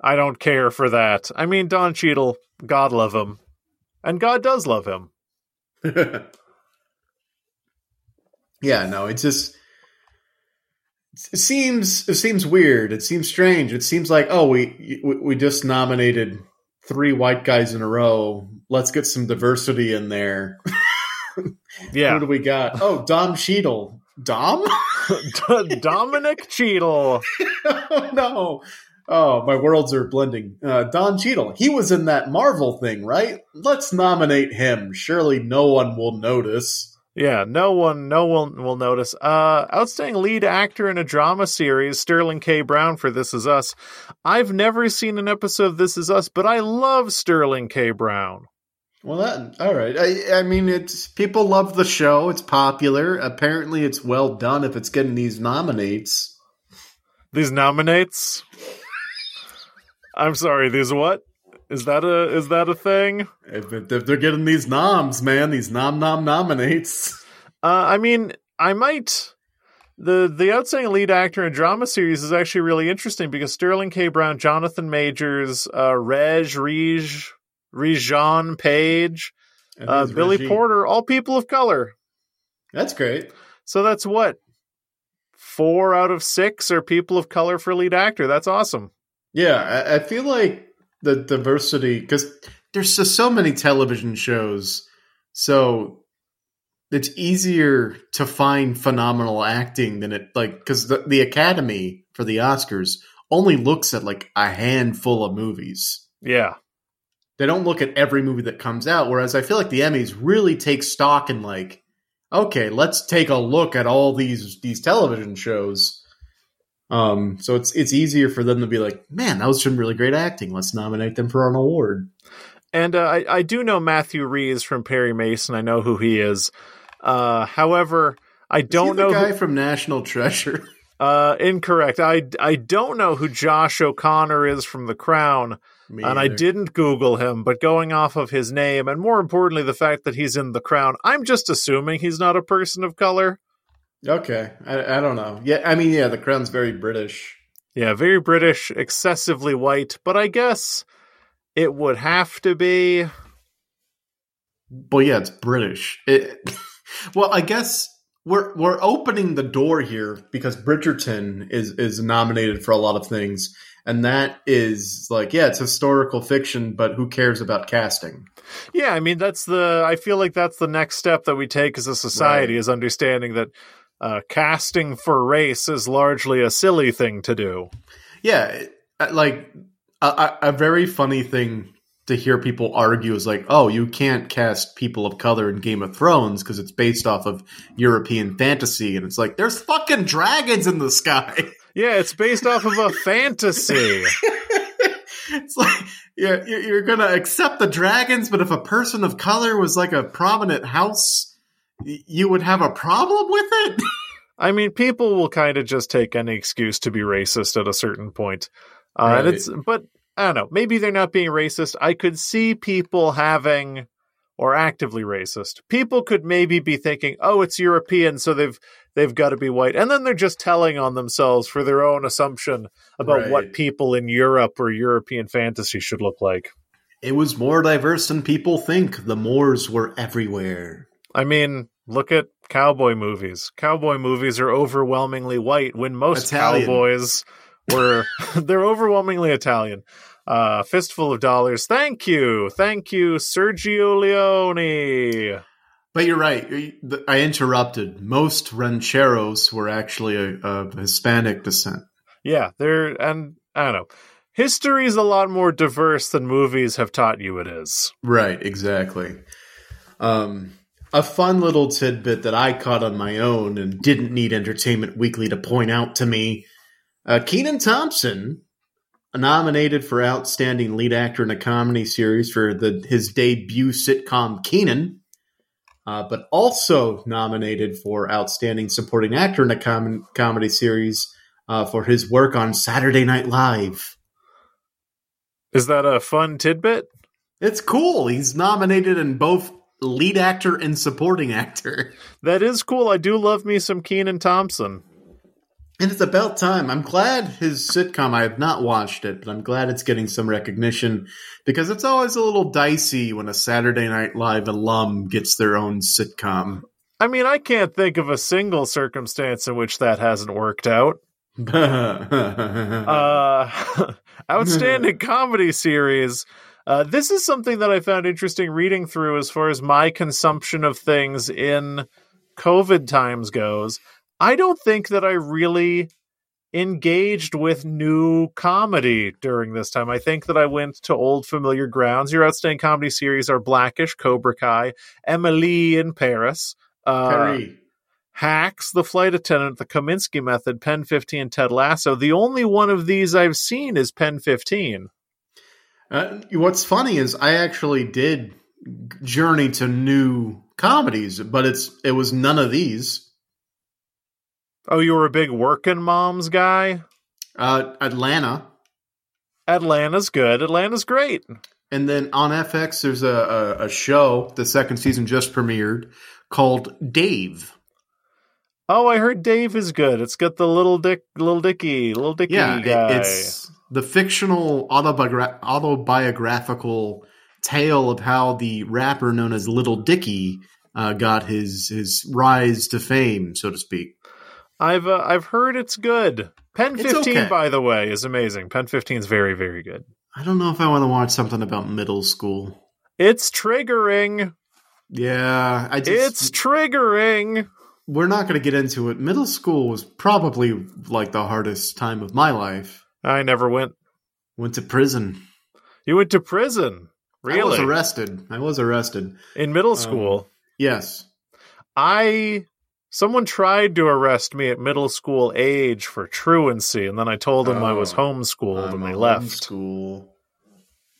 I don't care for that. I mean Don Cheadle, God love him. And God does love him. yeah, no, it just it seems it seems weird. It seems strange. It seems like oh, we we, just nominated three white guys in a row. Let's get some diversity in there. Yeah. Who do we got? Oh, Dom Cheadle. Dom? Dominic Cheadle. oh no. Oh, my worlds are blending. Uh, Don Cheadle. He was in that Marvel thing, right? Let's nominate him. Surely no one will notice. Yeah, no one no one will notice. Uh outstanding lead actor in a drama series, Sterling K. Brown for This Is Us. I've never seen an episode of This Is Us, but I love Sterling K. Brown. Well, that all right. I, I mean, it's people love the show. It's popular. Apparently, it's well done. If it's getting these nominates, These nominates. I'm sorry, these what? Is that a is that a thing? if, if they're getting these noms, man, these nom nom nominates. Uh, I mean, I might. The the outstanding lead actor in drama series is actually really interesting because Sterling K. Brown, Jonathan Majors, uh, Reg, Reg, Regé-Jean Page, uh, Billy Reggie. Porter, all people of color. That's great. So that's what four out of six are people of color for lead actor. That's awesome. Yeah, I, I feel like the diversity because there's just so many television shows, so it's easier to find phenomenal acting than it like because the, the Academy for the Oscars only looks at like a handful of movies. Yeah, They don't look at every movie that comes out. Whereas I feel like the Emmys really take stock in like, okay, let's take a look at all these these television shows. Um, so it's it's easier for them to be like, man, that was some really great acting. Let's nominate them for an award. and uh, I I do know Matthew Reeves from Perry Mason. I know who he is. Uh, however, I don't the know guy who, from National Treasure. Uh, incorrect. I I don't know who Josh O'Connor is from The Crown, Me and I didn't Google him. But going off of his name, and more importantly, the fact that he's in The Crown, I'm just assuming he's not a person of color. Okay, I, I don't know. Yeah, I mean, yeah, the Crown's very British. Yeah, very British, excessively white, but I guess it would have to be. Well, yeah, it's British. It, well, I guess we're we're opening the door here because Bridgerton is is nominated for a lot of things, and that is like, yeah, it's historical fiction, but who cares about casting? Yeah, I mean that's the. I feel like that's the next step that we take as a society Right. is understanding that uh, casting for race is largely a silly thing to do. Yeah, uh, like a, a, very funny thing to hear people argue is like, oh, you can't cast people of color in Game of Thrones because it's based off of European fantasy, and it's like there's fucking dragons in the sky. Yeah, it's based off of a fantasy. it's like yeah, you're, you're gonna accept the dragons, but if a person of color was like a prominent house, you would have a problem with it. I mean, people will kind of just take any excuse to be racist at a certain point. Uh, and it's but I don't know, maybe they're not being racist. I could see people having or actively racist. People could maybe be thinking, "Oh, it's European, so they've they've got to be white." And then they're just telling on themselves for their own assumption about Right. what people in Europe or European fantasy should look like. It was more diverse than people think. The Moors were everywhere. I mean, look at cowboy movies. Cowboy movies are overwhelmingly white when most Italian. cowboys were they're overwhelmingly Italian. Uh fistful of dollars. Thank you. Thank you, Sergio Leone. But you're right. I interrupted. Most rancheros were actually a, of Hispanic descent. Yeah, they're and I don't know. History is a lot more diverse than movies have taught you it is. Right, exactly. Um, a fun little tidbit that I caught on my own and didn't need Entertainment Weekly to point out to me. Uh, Kenan Thompson, nominated for Outstanding Lead Actor in a Comedy Series for the his debut sitcom Kenan, uh, but also nominated for Outstanding Supporting Actor in a com- Comedy Series uh, for his work on Saturday Night Live. Is that a fun tidbit? It's cool. He's nominated in both lead actor and supporting actor. That is cool. I do love me some Kenan Thompson. And it's about time. I'm glad his sitcom, I have not watched it, but I'm glad it's getting some recognition because it's always a little dicey when a Saturday Night Live alum gets their own sitcom. I mean, I can't think of a single circumstance in which that hasn't worked out. Uh, outstanding comedy series. Uh, this is something that I found interesting reading through as far as my consumption of things in COVID times goes. I don't think that I really engaged with new comedy during this time. I think that I went to old familiar grounds. Your outstanding comedy series are Blackish, Cobra Kai, Emily in Paris. Uh, Perry. Hacks, The Flight Attendant, The Kominsky Method, Pen 15, Ted Lasso. The only one of these I've seen is Pen 15. Uh, what's funny is I actually did journey to new comedies, but it's it was none of these. Oh, you were a big working moms guy? Uh, Atlanta, Atlanta's good. Atlanta's great. and then on FX there's a, a, a show. The second season just premiered called Dave. Oh, I heard Dave is good. It's got the little dick, little Dicky, little Dicky Yeah, guy. it- it's the fictional autobiogra- autobiographical tale of how the rapper known as Little Dicky uh, got his his rise to fame, so to speak. I've uh, I've heard it's good. Pen It's 15, okay. by the way, is amazing. Pen 15 is very, very good. I don't know if I want to watch something about middle school. It's triggering. Yeah, I just It's triggering. we're not going to get into it. Middle school was probably like the hardest time of my life. I never went. Went to prison. You went to prison. Really? I was arrested. I was arrested. In middle Um, school. Yes. I someone tried to arrest me at middle school age for truancy, and then I told them I was Oh, homeschooled, I'm and they left. School.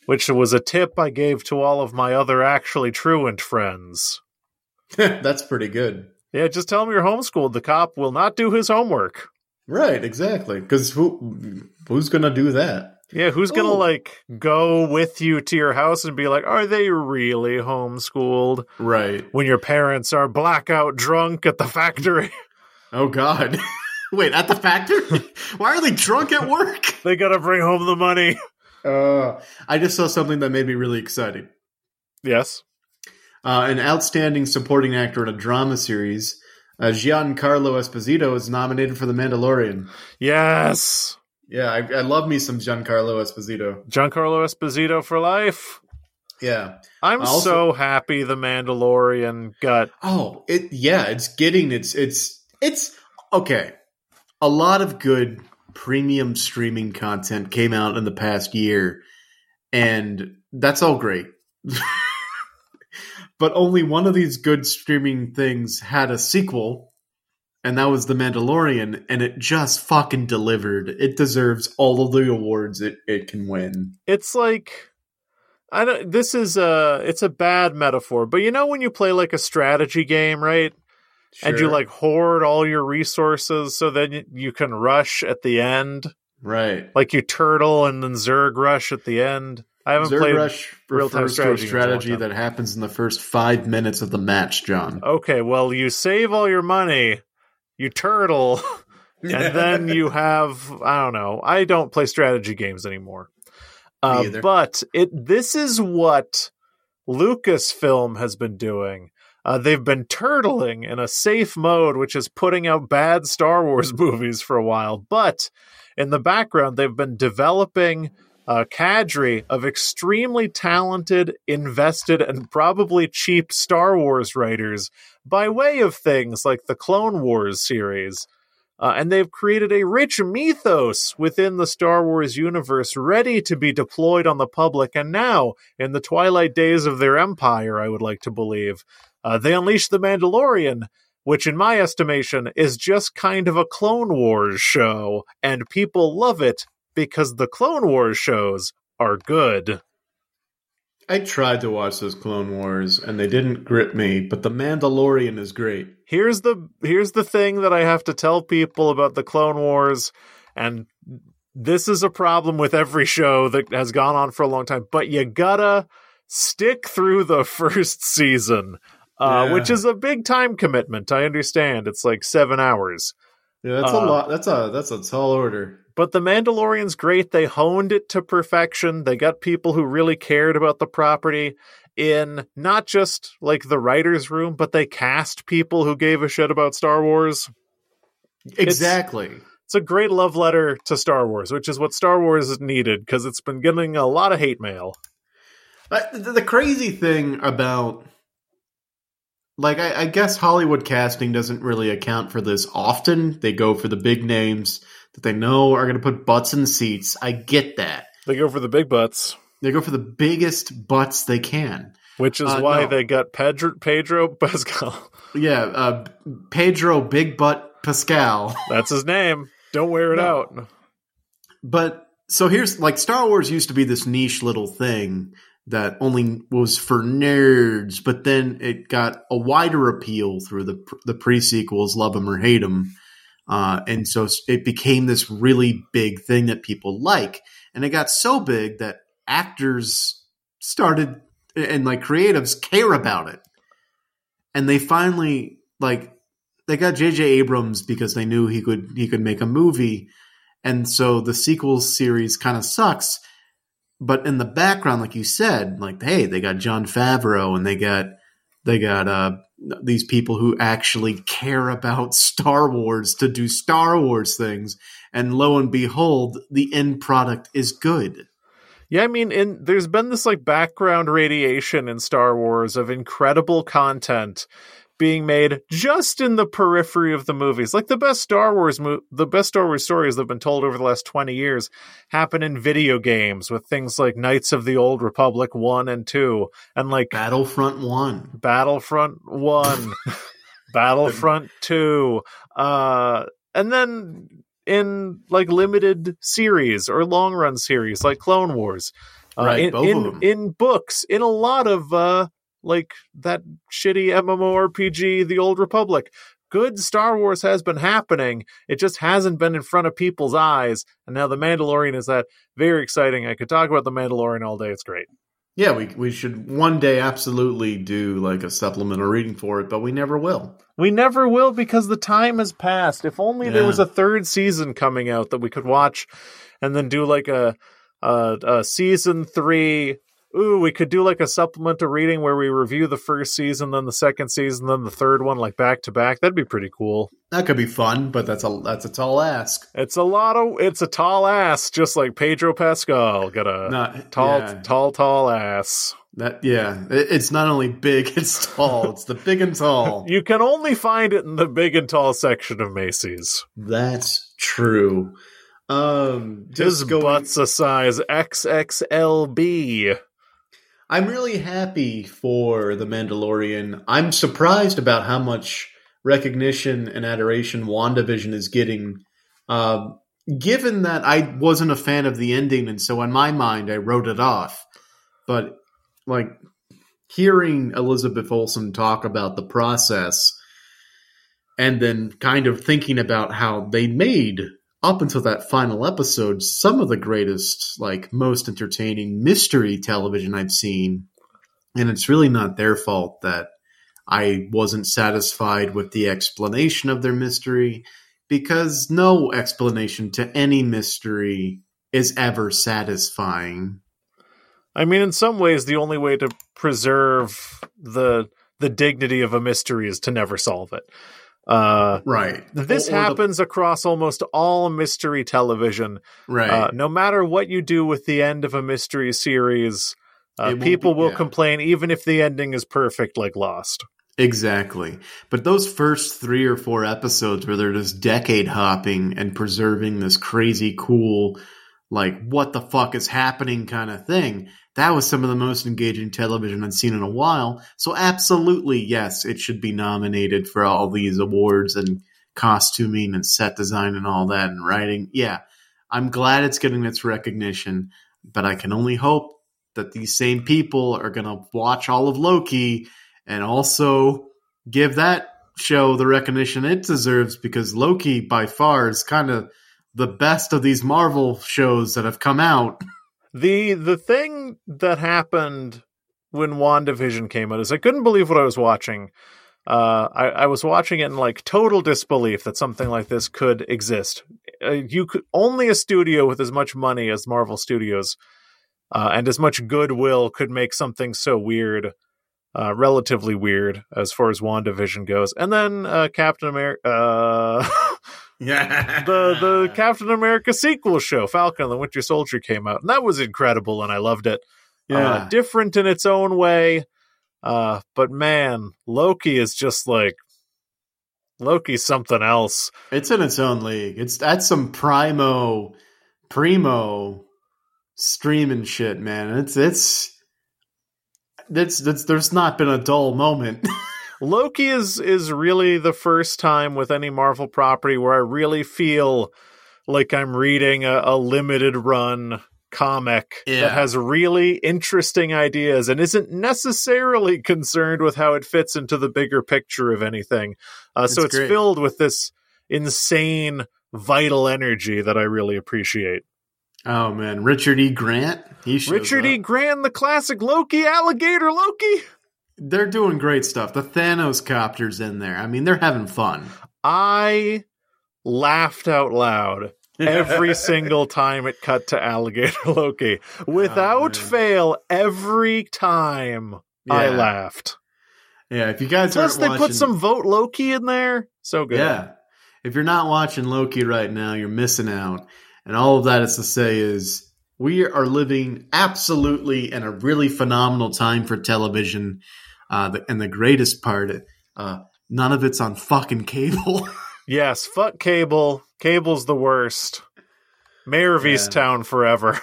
Which was a tip I gave to all of my other actually truant friends. That's pretty good. Yeah, just tell them you're homeschooled. The cop will not do his homework. Right, exactly. Because who who's gonna do that? Yeah, who's gonna Ooh. like go with you to your house and be like, are they really homeschooled Right. when your parents are blackout drunk at the factory? Oh God. Wait, at the factory? Why are they drunk at work? they gotta bring home the money. Uh, I just saw something that made me really excited. Yes. Uh, an outstanding supporting actor in a drama series, uh, Giancarlo Esposito is nominated for The Mandalorian. Yes. Yeah, I, I love me some Giancarlo Esposito. Giancarlo Esposito for life. Yeah. I'm Also- so happy the Mandalorian got Oh, it yeah, it's getting it's it's it's okay. A lot of good premium streaming content came out in the past year and that's all great. but only one of these good streaming things had a sequel and that was The Mandalorian and it just fucking delivered. It deserves all of the awards it, it can win. it's like I don't this is a it's a bad metaphor, but you know when you play like a strategy game, right? And you like hoard all your resources so then you- you can rush at the end. Right. Like you turtle and then Zerg rush at the end. I haven't Zerg played. Rush real-time refers to a strategy strategy that happens in the first five minutes of the match, John. Okay, well you save all your money, you turtle, and then you have I don't know. I don't play strategy games anymore. Uh, but it this is what Lucasfilm has been doing. Uh, they've been turtling in a safe mode, which is putting out bad Star Wars movies for a while. But in the background, they've been developing a cadre of extremely talented, invested, and probably cheap Star Wars writers by way of things like the Clone Wars series. Uh, and they've created a rich mythos within the Star Wars universe ready to be deployed on the public. And now, in the twilight days of their empire, I would like to believe, uh, they unleash the Mandalorian, which, in my estimation, is just kind of a Clone Wars show. And people love it because the Clone Wars shows are good. I tried to watch those Clone Wars and they didn't grip me, but The Mandalorian is great. here's the here's the thing that I have to tell people about the Clone Wars, and this is a problem with every show that has gone on for a long time. But you gotta stick through the first season, uh, Yeah. which is a big time commitment. I understand it's like seven hours. Yeah, that's Uh, a lot. That's a that's a tall order. But The Mandalorian's great. They honed it to perfection. They got people who really cared about the property in not just like the writer's room, but they cast people who gave a shit about Star Wars. Exactly. It's a great love letter to Star Wars, which is what Star Wars needed because it's been getting a lot of hate mail. Uh, the crazy thing about, like, I, I guess Hollywood casting doesn't really account for this often. They go for the big names that they know are going to put butts in seats. I get that. They go for the big butts, They go for the biggest butts they can. which is Uh, why no. they got Pedro, Pedro Pascal. Yeah, uh, Pedro Big Butt Pascal. That's his name. Don't wear it No. out. But so here's like Star Wars used to be this niche little thing that only was for nerds, but then it got a wider appeal through the the pre sequels, Love Them or hate 'em, uh, and so it became this really big thing that people like, and it got so big that actors started and like creatives care about it, and they finally like they got J.J. Abrams because they knew he could he could make a movie and so the sequel series kind of sucks. But in the background, like you said, like hey, they got Jon Favreau and they got they got uh, these people who actually care about Star Wars to do Star Wars things, and lo and behold, the end product is good. Yeah, I mean, in there's been this like background radiation in Star Wars of incredible content being made just in the periphery of the movies. Like the best Star Wars mo- the best Star Wars stories that have been told over the last 20 years happen in video games with things like Knights of the Old Republic 1 and 2 and like Battlefront One, Battlefront 1, Battlefront 2, uh, and then in like limited series or long run series like Clone Wars. Uh, Right, in, in, in books, in a lot of uh, like that shitty MMORPG, The Old Republic. Good Star Wars has been happening. It just hasn't been in front of people's eyes. And now The Mandalorian is that very exciting. I could talk about The Mandalorian all day. It's great. yeah, we we should one day absolutely do like a supplemental reading for it, but we never will. We never will because the time has passed. If only there was a third season coming out that we could watch and then do like a a, a season three. Ooh, we could do like a supplemental reading where we review the first season, then the second season, then the third one, like back to back. That'd be pretty cool. That could be fun, but that's a that's a tall ask. It's a lot of it's a tall ass, just like Pedro Pascal. Got a Not tall, yeah. tall, tall ass. That yeah, it, it's not only big, it's tall. It's the big and tall. You can only find it in the big and tall section of Macy's. That's true. Um, His just going, butt's a size XXLB. I'm really happy for the Mandalorian. I'm surprised about how much recognition and adoration WandaVision is getting. Uh, given that I wasn't a fan of the ending, and so in my mind I wrote it off. But like hearing Elizabeth Olsen talk about the process and then kind of thinking about how they made up until that final episode, some of the greatest, like most entertaining mystery television I've seen. And it's really not their fault that I wasn't satisfied with the explanation of their mystery because no explanation to any mystery is ever satisfying. I mean, in some ways, the only way to preserve the the dignity of a mystery is to never solve it. Uh, Right. this Or- or the- happens across almost all mystery television. right. Uh, no matter what you do with the end of a mystery series, uh, people be- will yeah. complain, even if the ending is perfect, like Lost. Exactly. But those first three or four episodes where they're just decade hopping and preserving this crazy cool, like, what the fuck is happening kind of thing, that was some of the most engaging television I've seen in a while. So, absolutely, yes, it should be nominated for all these awards and costuming and set design and all that and writing. Yeah, I'm glad it's getting its recognition, but I can only hope that these same people are going to watch all of Loki and also give that show the recognition it deserves because Loki by far is kind of the best of these Marvel shows that have come out. The the thing that happened when WandaVision came out is I couldn't believe what I was watching. Uh, I, I was watching it in like total disbelief that something like this could exist. Uh, you could only a studio with as much money as Marvel Studios uh, and as much goodwill could make something so weird, uh, relatively weird as far as WandaVision goes. And then uh, Captain America. Uh, Yeah. the the Captain America sequel show, Falcon and the Winter Soldier, came out, and that was incredible, and I loved it. yeah. Uh, different in its own way, uh, but man, Loki is just like Loki's something else. it's in its own league. It's that's some primo primo streaming shit, man. It's it's that's that's there's not been a dull moment. Loki is is really the first time with any Marvel property where I really feel like I'm reading a, a limited run comic Yeah. that has really interesting ideas and isn't necessarily concerned with how it fits into the bigger picture of anything. Uh, so It's great. filled with this insane vital energy that I really appreciate. oh man, Richard E. Grant. He Richard E. Grant, the classic Loki, alligator Loki. They're doing great stuff. The Thanos copters in there. I mean, they're having fun. I laughed out loud every single time it cut to alligator Loki. Oh, Without Oh, fail, every time I laughed. Yeah, if you guys Plus, they watching, put some vote Loki in there. So good. Yeah. If you're not watching Loki right now, you're missing out. And all of that is to say is we are living absolutely in a really phenomenal time for television. Uh, the, and the greatest part, uh, none of it's on fucking cable. Yes, fuck cable. Cable's the worst. Mayor of Yeah. Easttown forever.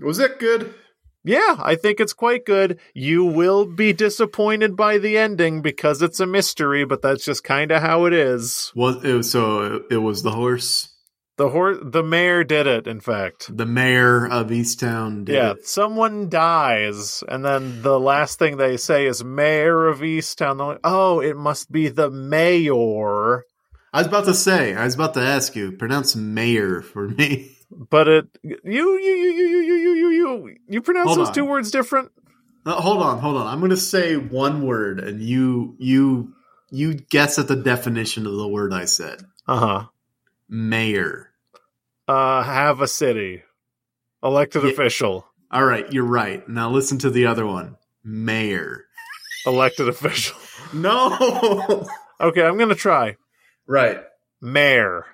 Was it good? Yeah, I think it's quite good. You will be disappointed by the ending because it's a mystery, but that's just kind of how it is. Was it was, so it was the horse, The hor- the mayor did it, in fact. the mayor of Easttown. Did yeah, it. someone dies, and then the last thing they say is "Mayor of Easttown." They're like, "Oh, it must be the mayor," I was about to say. I was about to ask you. Pronounce mayor for me. but it you you you you you you you you you you pronounce Hold those on. two words different. Uh, hold on, hold on. I'm going to say one word, and you you you guess at the definition of the word I said. Uh huh. Mayor. Uh, have a city, elected Yeah. official, All right, you're right. Now listen to the other one. Mayor. elected official. No. Okay, I'm gonna try. right. Mayor,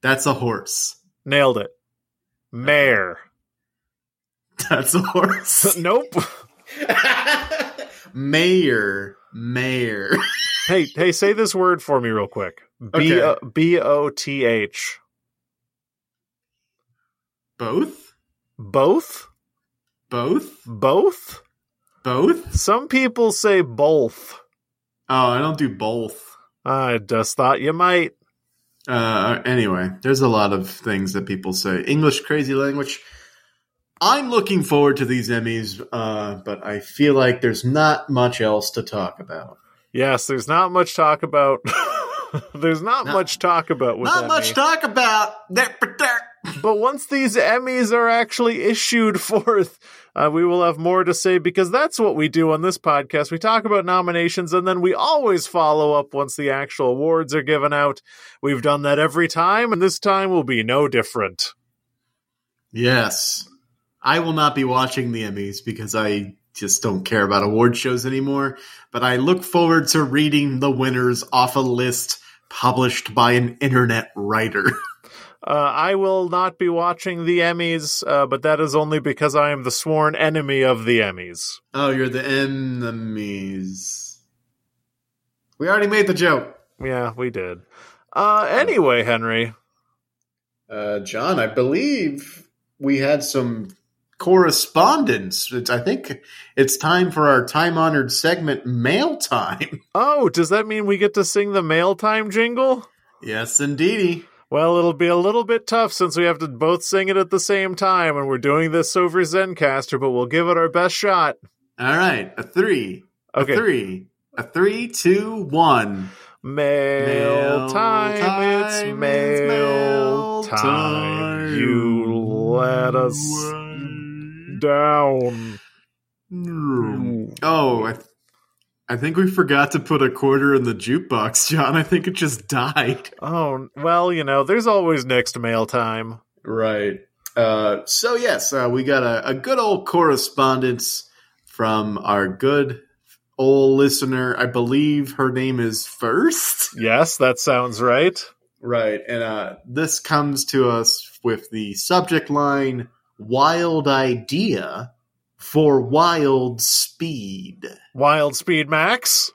That's a horse. nailed it. Mayor. That's a horse. nope. Mayor. Mayor. Hey, hey, say this word for me real quick. B O T H. Both? Both? Both? Both? Both? Some people say both. Oh, I don't do both. I just thought you might. Uh, anyway, there's a lot of things that people say. English crazy language. I'm looking forward to these Emmys, uh, but I feel like there's not much else to talk about. Yes, there's not much talk about There's not Not- much talk about with Not Emmy. much talk about that. But once these Emmys are actually issued forth, uh, we will have more to say because that's what we do on this podcast. We talk about nominations and then we always follow up once the actual awards are given out. We've done that every time, and this time will be no different. Yes. I will not be watching the Emmys because I just don't care about award shows anymore. But I look forward to reading the winners off a list published by an internet writer. Uh, I will not be watching the Emmys, uh, but that is only because I am the sworn enemy of the Emmys. oh, you're the enemies. We already made the joke. Yeah, we did. Uh, anyway, Henry, Uh, John, I believe we had some correspondence. It's, I think it's time for our time honored segment, Mail Time. oh, does that mean we get to sing the mail time jingle? yes, indeedy. Well, it'll be a little bit tough since we have to both sing it at the same time, and we're doing this over Zencastr, but we'll give it our best shot. All right, a three, Okay. a three, a three, two, one. Mail, Mail time, time, it's mail, mail time. time. You let us down. Oh, I, I think we forgot to put a quarter in the jukebox, John. I think it just died. Oh, well, you know, there's always next mail time. Right. Uh, so yes, uh, we got a, a good old correspondence from our good old listener. I believe her name is First. Yes, that sounds right. Right. And uh, this comes to us with the subject line Wild Idea for Wild Speed. Wild Speed Max?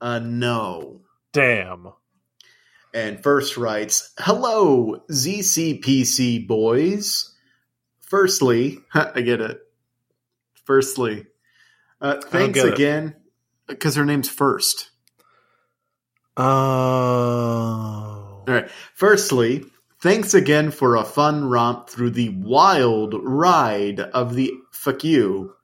Uh, no. Damn. And First writes Hello, ZCPC boys. Firstly, I get it. Firstly, uh, thanks again. Because her name's First. Oh. All right. Firstly, thanks again for a fun romp through the wild ride of the fuck you.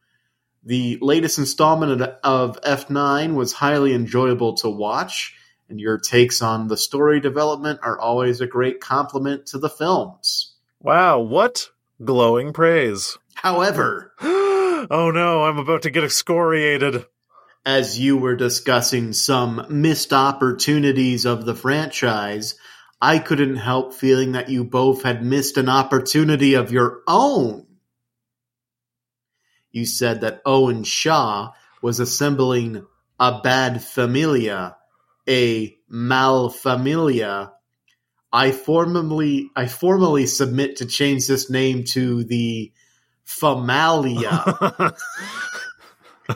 The latest installment of- of F9 was highly enjoyable to watch, and your takes on the story development are always a great compliment to the films. Wow, what glowing praise. However, oh no, I'm about to get excoriated. as you were discussing some missed opportunities of the franchise, I couldn't help feeling that you both had missed an opportunity of your own. You said that Owen Shaw was assembling a bad familia, a malfamilia. I formally, I formally submit to change this name to the Famalia.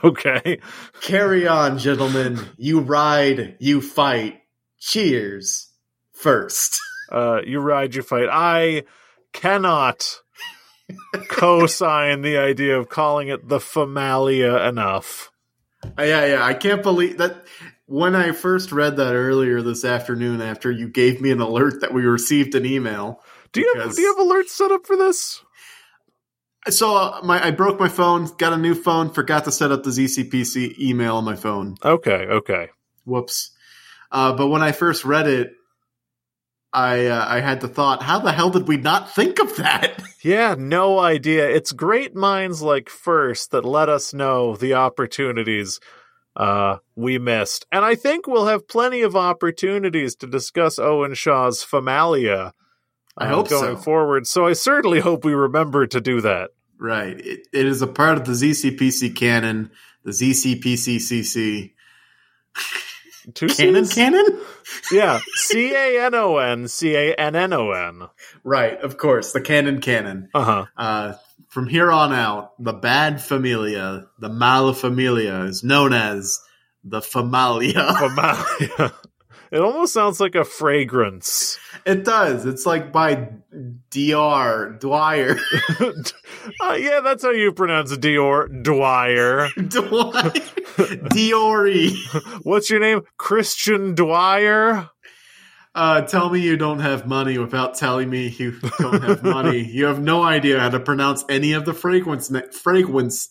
okay. Carry on, gentlemen. You ride, you fight. Cheers. First. Uh, you ride, you fight. I cannot co-sign the idea of calling it the Famalia enough. Uh, yeah, yeah. I can't believe that. When I first read that earlier this afternoon, after you gave me an alert that we received an email, Do you have, do you have alerts set up for this? so uh, my I broke my phone, got a new phone, forgot to set up the ZCPC email on my phone. Okay, okay. Whoops. Uh, but when I first read it, I uh, I had the thought, how the hell did we not think of that? Yeah, no idea. It's great minds like First that let us know the opportunities uh, we missed. And I think we'll have plenty of opportunities to discuss Owen Shaw's Famalia I uh, hope going so. forward. So I certainly hope we remember to do that. Right. It, it is a part of the ZCPC canon, the ZCPCCC. Two Canon Cs? canon? Yeah, C A N O N C A N N O N. Right, of course, the canon canon. Uh huh. Uh, from here on out, the bad familia, the malfamilia, is known as the Famalia. Famalia. It almost sounds like a fragrance. it does. It's like by Dr. Dwyer. uh, yeah, that's how you pronounce Dior Dwyer. Dwyer. Diori. What's your name? Christian Dwyer? Uh, tell me you don't have money without telling me you don't have money. You have no idea how to pronounce any of the fragrance. fragrance.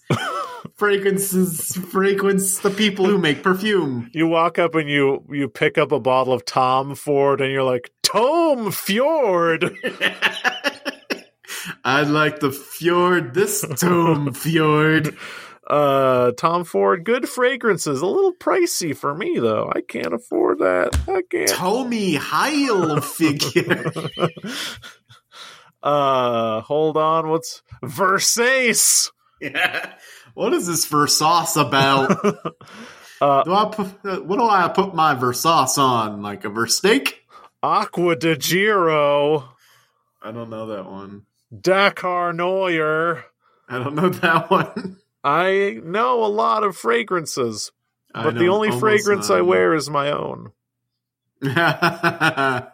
Fragrances fragrance the people who make perfume. You walk up and you you pick up a bottle of Tom Ford and you're like, Tom Fjord. I'd like the fjord, this Tom Fjord. Uh, Tom Ford, good fragrances. A little pricey for me though. I can't afford that. I can't. Tommy Heil figure. Uh, hold on. What's Versace? yeah. What is this Versace about? Uh, do I put, uh, what do I put my Versace on? Like a Versteak? Aqua de Giro, I don't know that one. Dakar Neuer. I don't know that one. I know a lot of fragrances, but the only fragrance I wear is my own. That's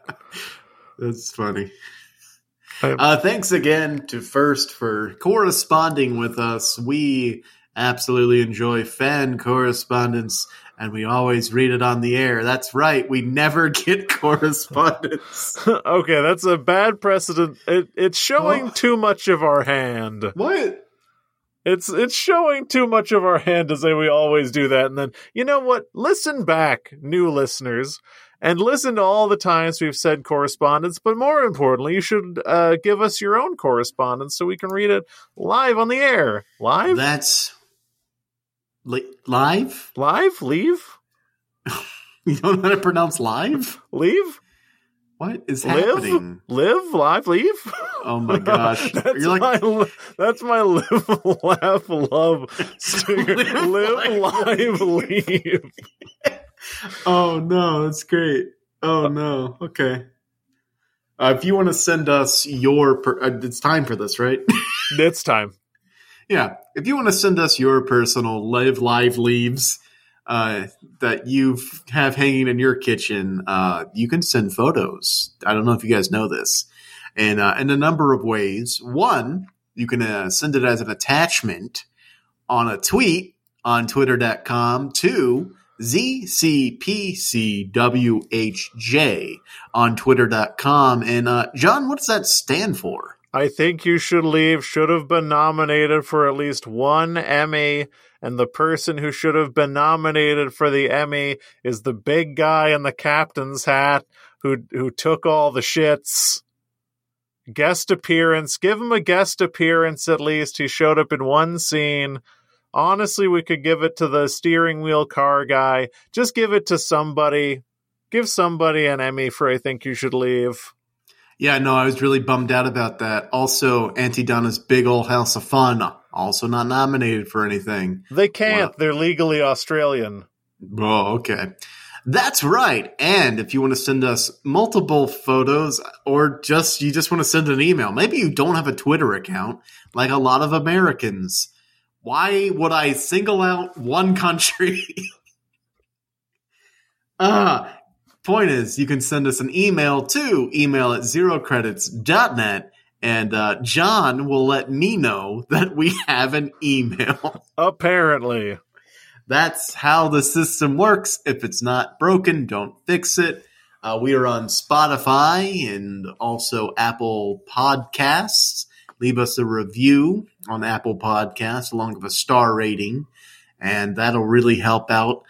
funny. Uh, thanks again to First for corresponding with us. We absolutely enjoy fan correspondence, and we always read it on the air. That's right, we never get correspondence. okay, that's a bad precedent. It, it's showing Oh. too much of our hand. what? It's it's showing too much of our hand to say we always do that. And then you know what? Listen back, new listeners, and listen to all the times we've said correspondence. But more importantly, you should uh, give us your own correspondence so we can read it live on the air. Live, That's li- live? live, leave, You don't know how to pronounce live? leave, What is live, happening? live, live, leave. Oh my gosh. that's You're like my that's my live, laugh, love. Live, live, laugh, live, leave. Oh no, that's great. Oh no, okay. Uh, if you want to send us your, per- uh, it's time for this, right? It's time. yeah. If you want to send us your personal live live leaves uh, that you have hanging in your kitchen, uh, you can send photos. I don't know if you guys know this, and uh, in a number of ways. One, you can uh, send it as an attachment on a tweet on twitter.com. Two, ZCPCWHJ on twitter.com. And uh, John, what does that stand for? I think you should leave should have been nominated for at least one Emmy, and the person who should have been nominated for the Emmy is the big guy in the captain's hat who who took all the shits. Guest appearance, give him a guest appearance at least. He showed up in one scene. Honestly, we could give it to the steering wheel car guy. Just give it to somebody. Give somebody an Emmy for I think you should leave. Yeah, no, I was really bummed out about that. Also, Aunty Donna's Big Old House of Fun, also not nominated for anything. They can't. Wow. They're legally Australian. Oh, okay. That's right. And if you want to send us multiple photos or just you just want to send an email, maybe you don't have a Twitter account like a lot of Americans. Why would I single out one country? Ah, point is you can send us an email to email at zerocredits.net and uh, John will let me know that we have an email. Apparently. That's how the system works. If it's not broken, don't fix it. Uh, we are on Spotify and also Apple Podcasts. Leave us a review on Apple Podcasts along with a star rating, and that'll really help out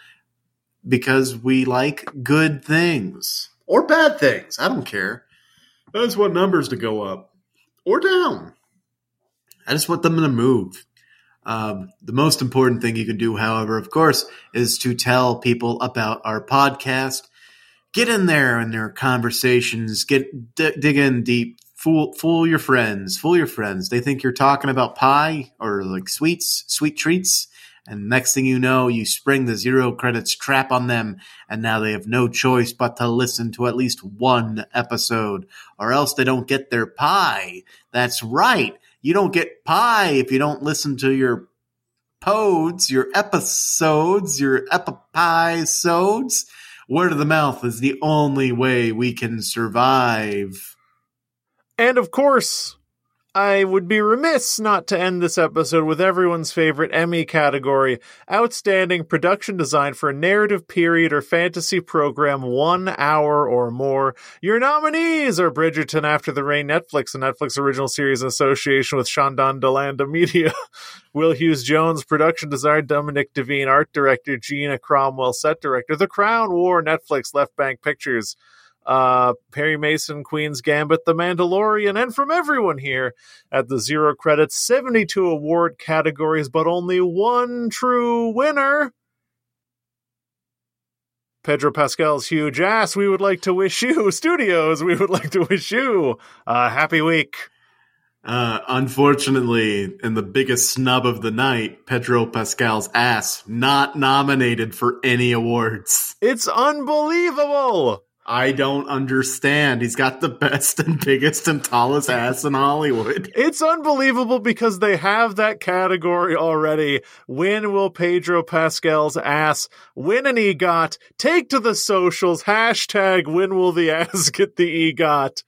because we like good things or bad things. I don't care. I just want numbers to go up or down. I just want them to move. Um, the most important thing you can do, however, of course, is to tell people about our podcast. Get in there in their conversations. Get d- dig in deep. Fool, fool your friends. Fool your friends. They think you're talking about pie or like sweets, sweet treats, and next thing you know, you spring the zero credits trap on them, and now they have no choice but to listen to at least one episode, or else they don't get their pie. That's right. You don't get pie if you don't listen to your pods, your episodes, your episodes. Word of the mouth is the only way we can survive. And of course, I would be remiss not to end this episode with everyone's favorite Emmy category Outstanding Production Design for a Narrative Period or Fantasy Program, one hour or more. Your nominees are Bridgerton After the Rain, Netflix, a Netflix original series in association with Shondaland Media. Will Hughes Jones, production designer, Dominic Devine, art director, Gina Cromwell, set director, The Crown War, Netflix, Left Bank Pictures uh, Perry Mason, Queen's Gambit, The Mandalorian, and from everyone here at the Zero Credits 72 award categories, but only one true winner. Pedro Pascal's huge ass. We would like to wish you, studios, we would like to wish you a happy week. Uh, unfortunately, in the biggest snub of the night, Pedro Pascal's ass not nominated for any awards. It's unbelievable. I don't understand. He's got the best and biggest and tallest ass in Hollywood. It's unbelievable because they have that category already. When will Pedro Pascal's ass win an EGOT? Take to the socials. Hashtag when will the ass get the EGOT?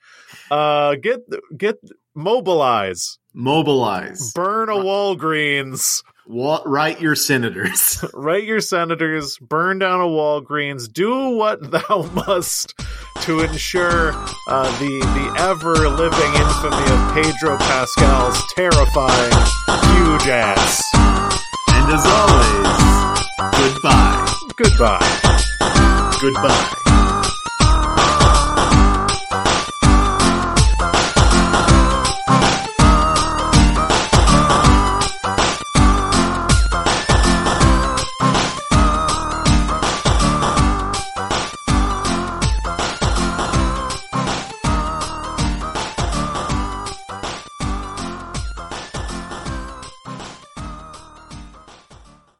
Uh, get, get, mobilize. Mobilize. Burn a Walgreens. What, write your senators. write your senators. Burn down a Walgreens. Do what thou must to ensure uh, the the ever living infamy of Pedro Pascal's terrifying huge ass. And as always, goodbye. Goodbye. Goodbye.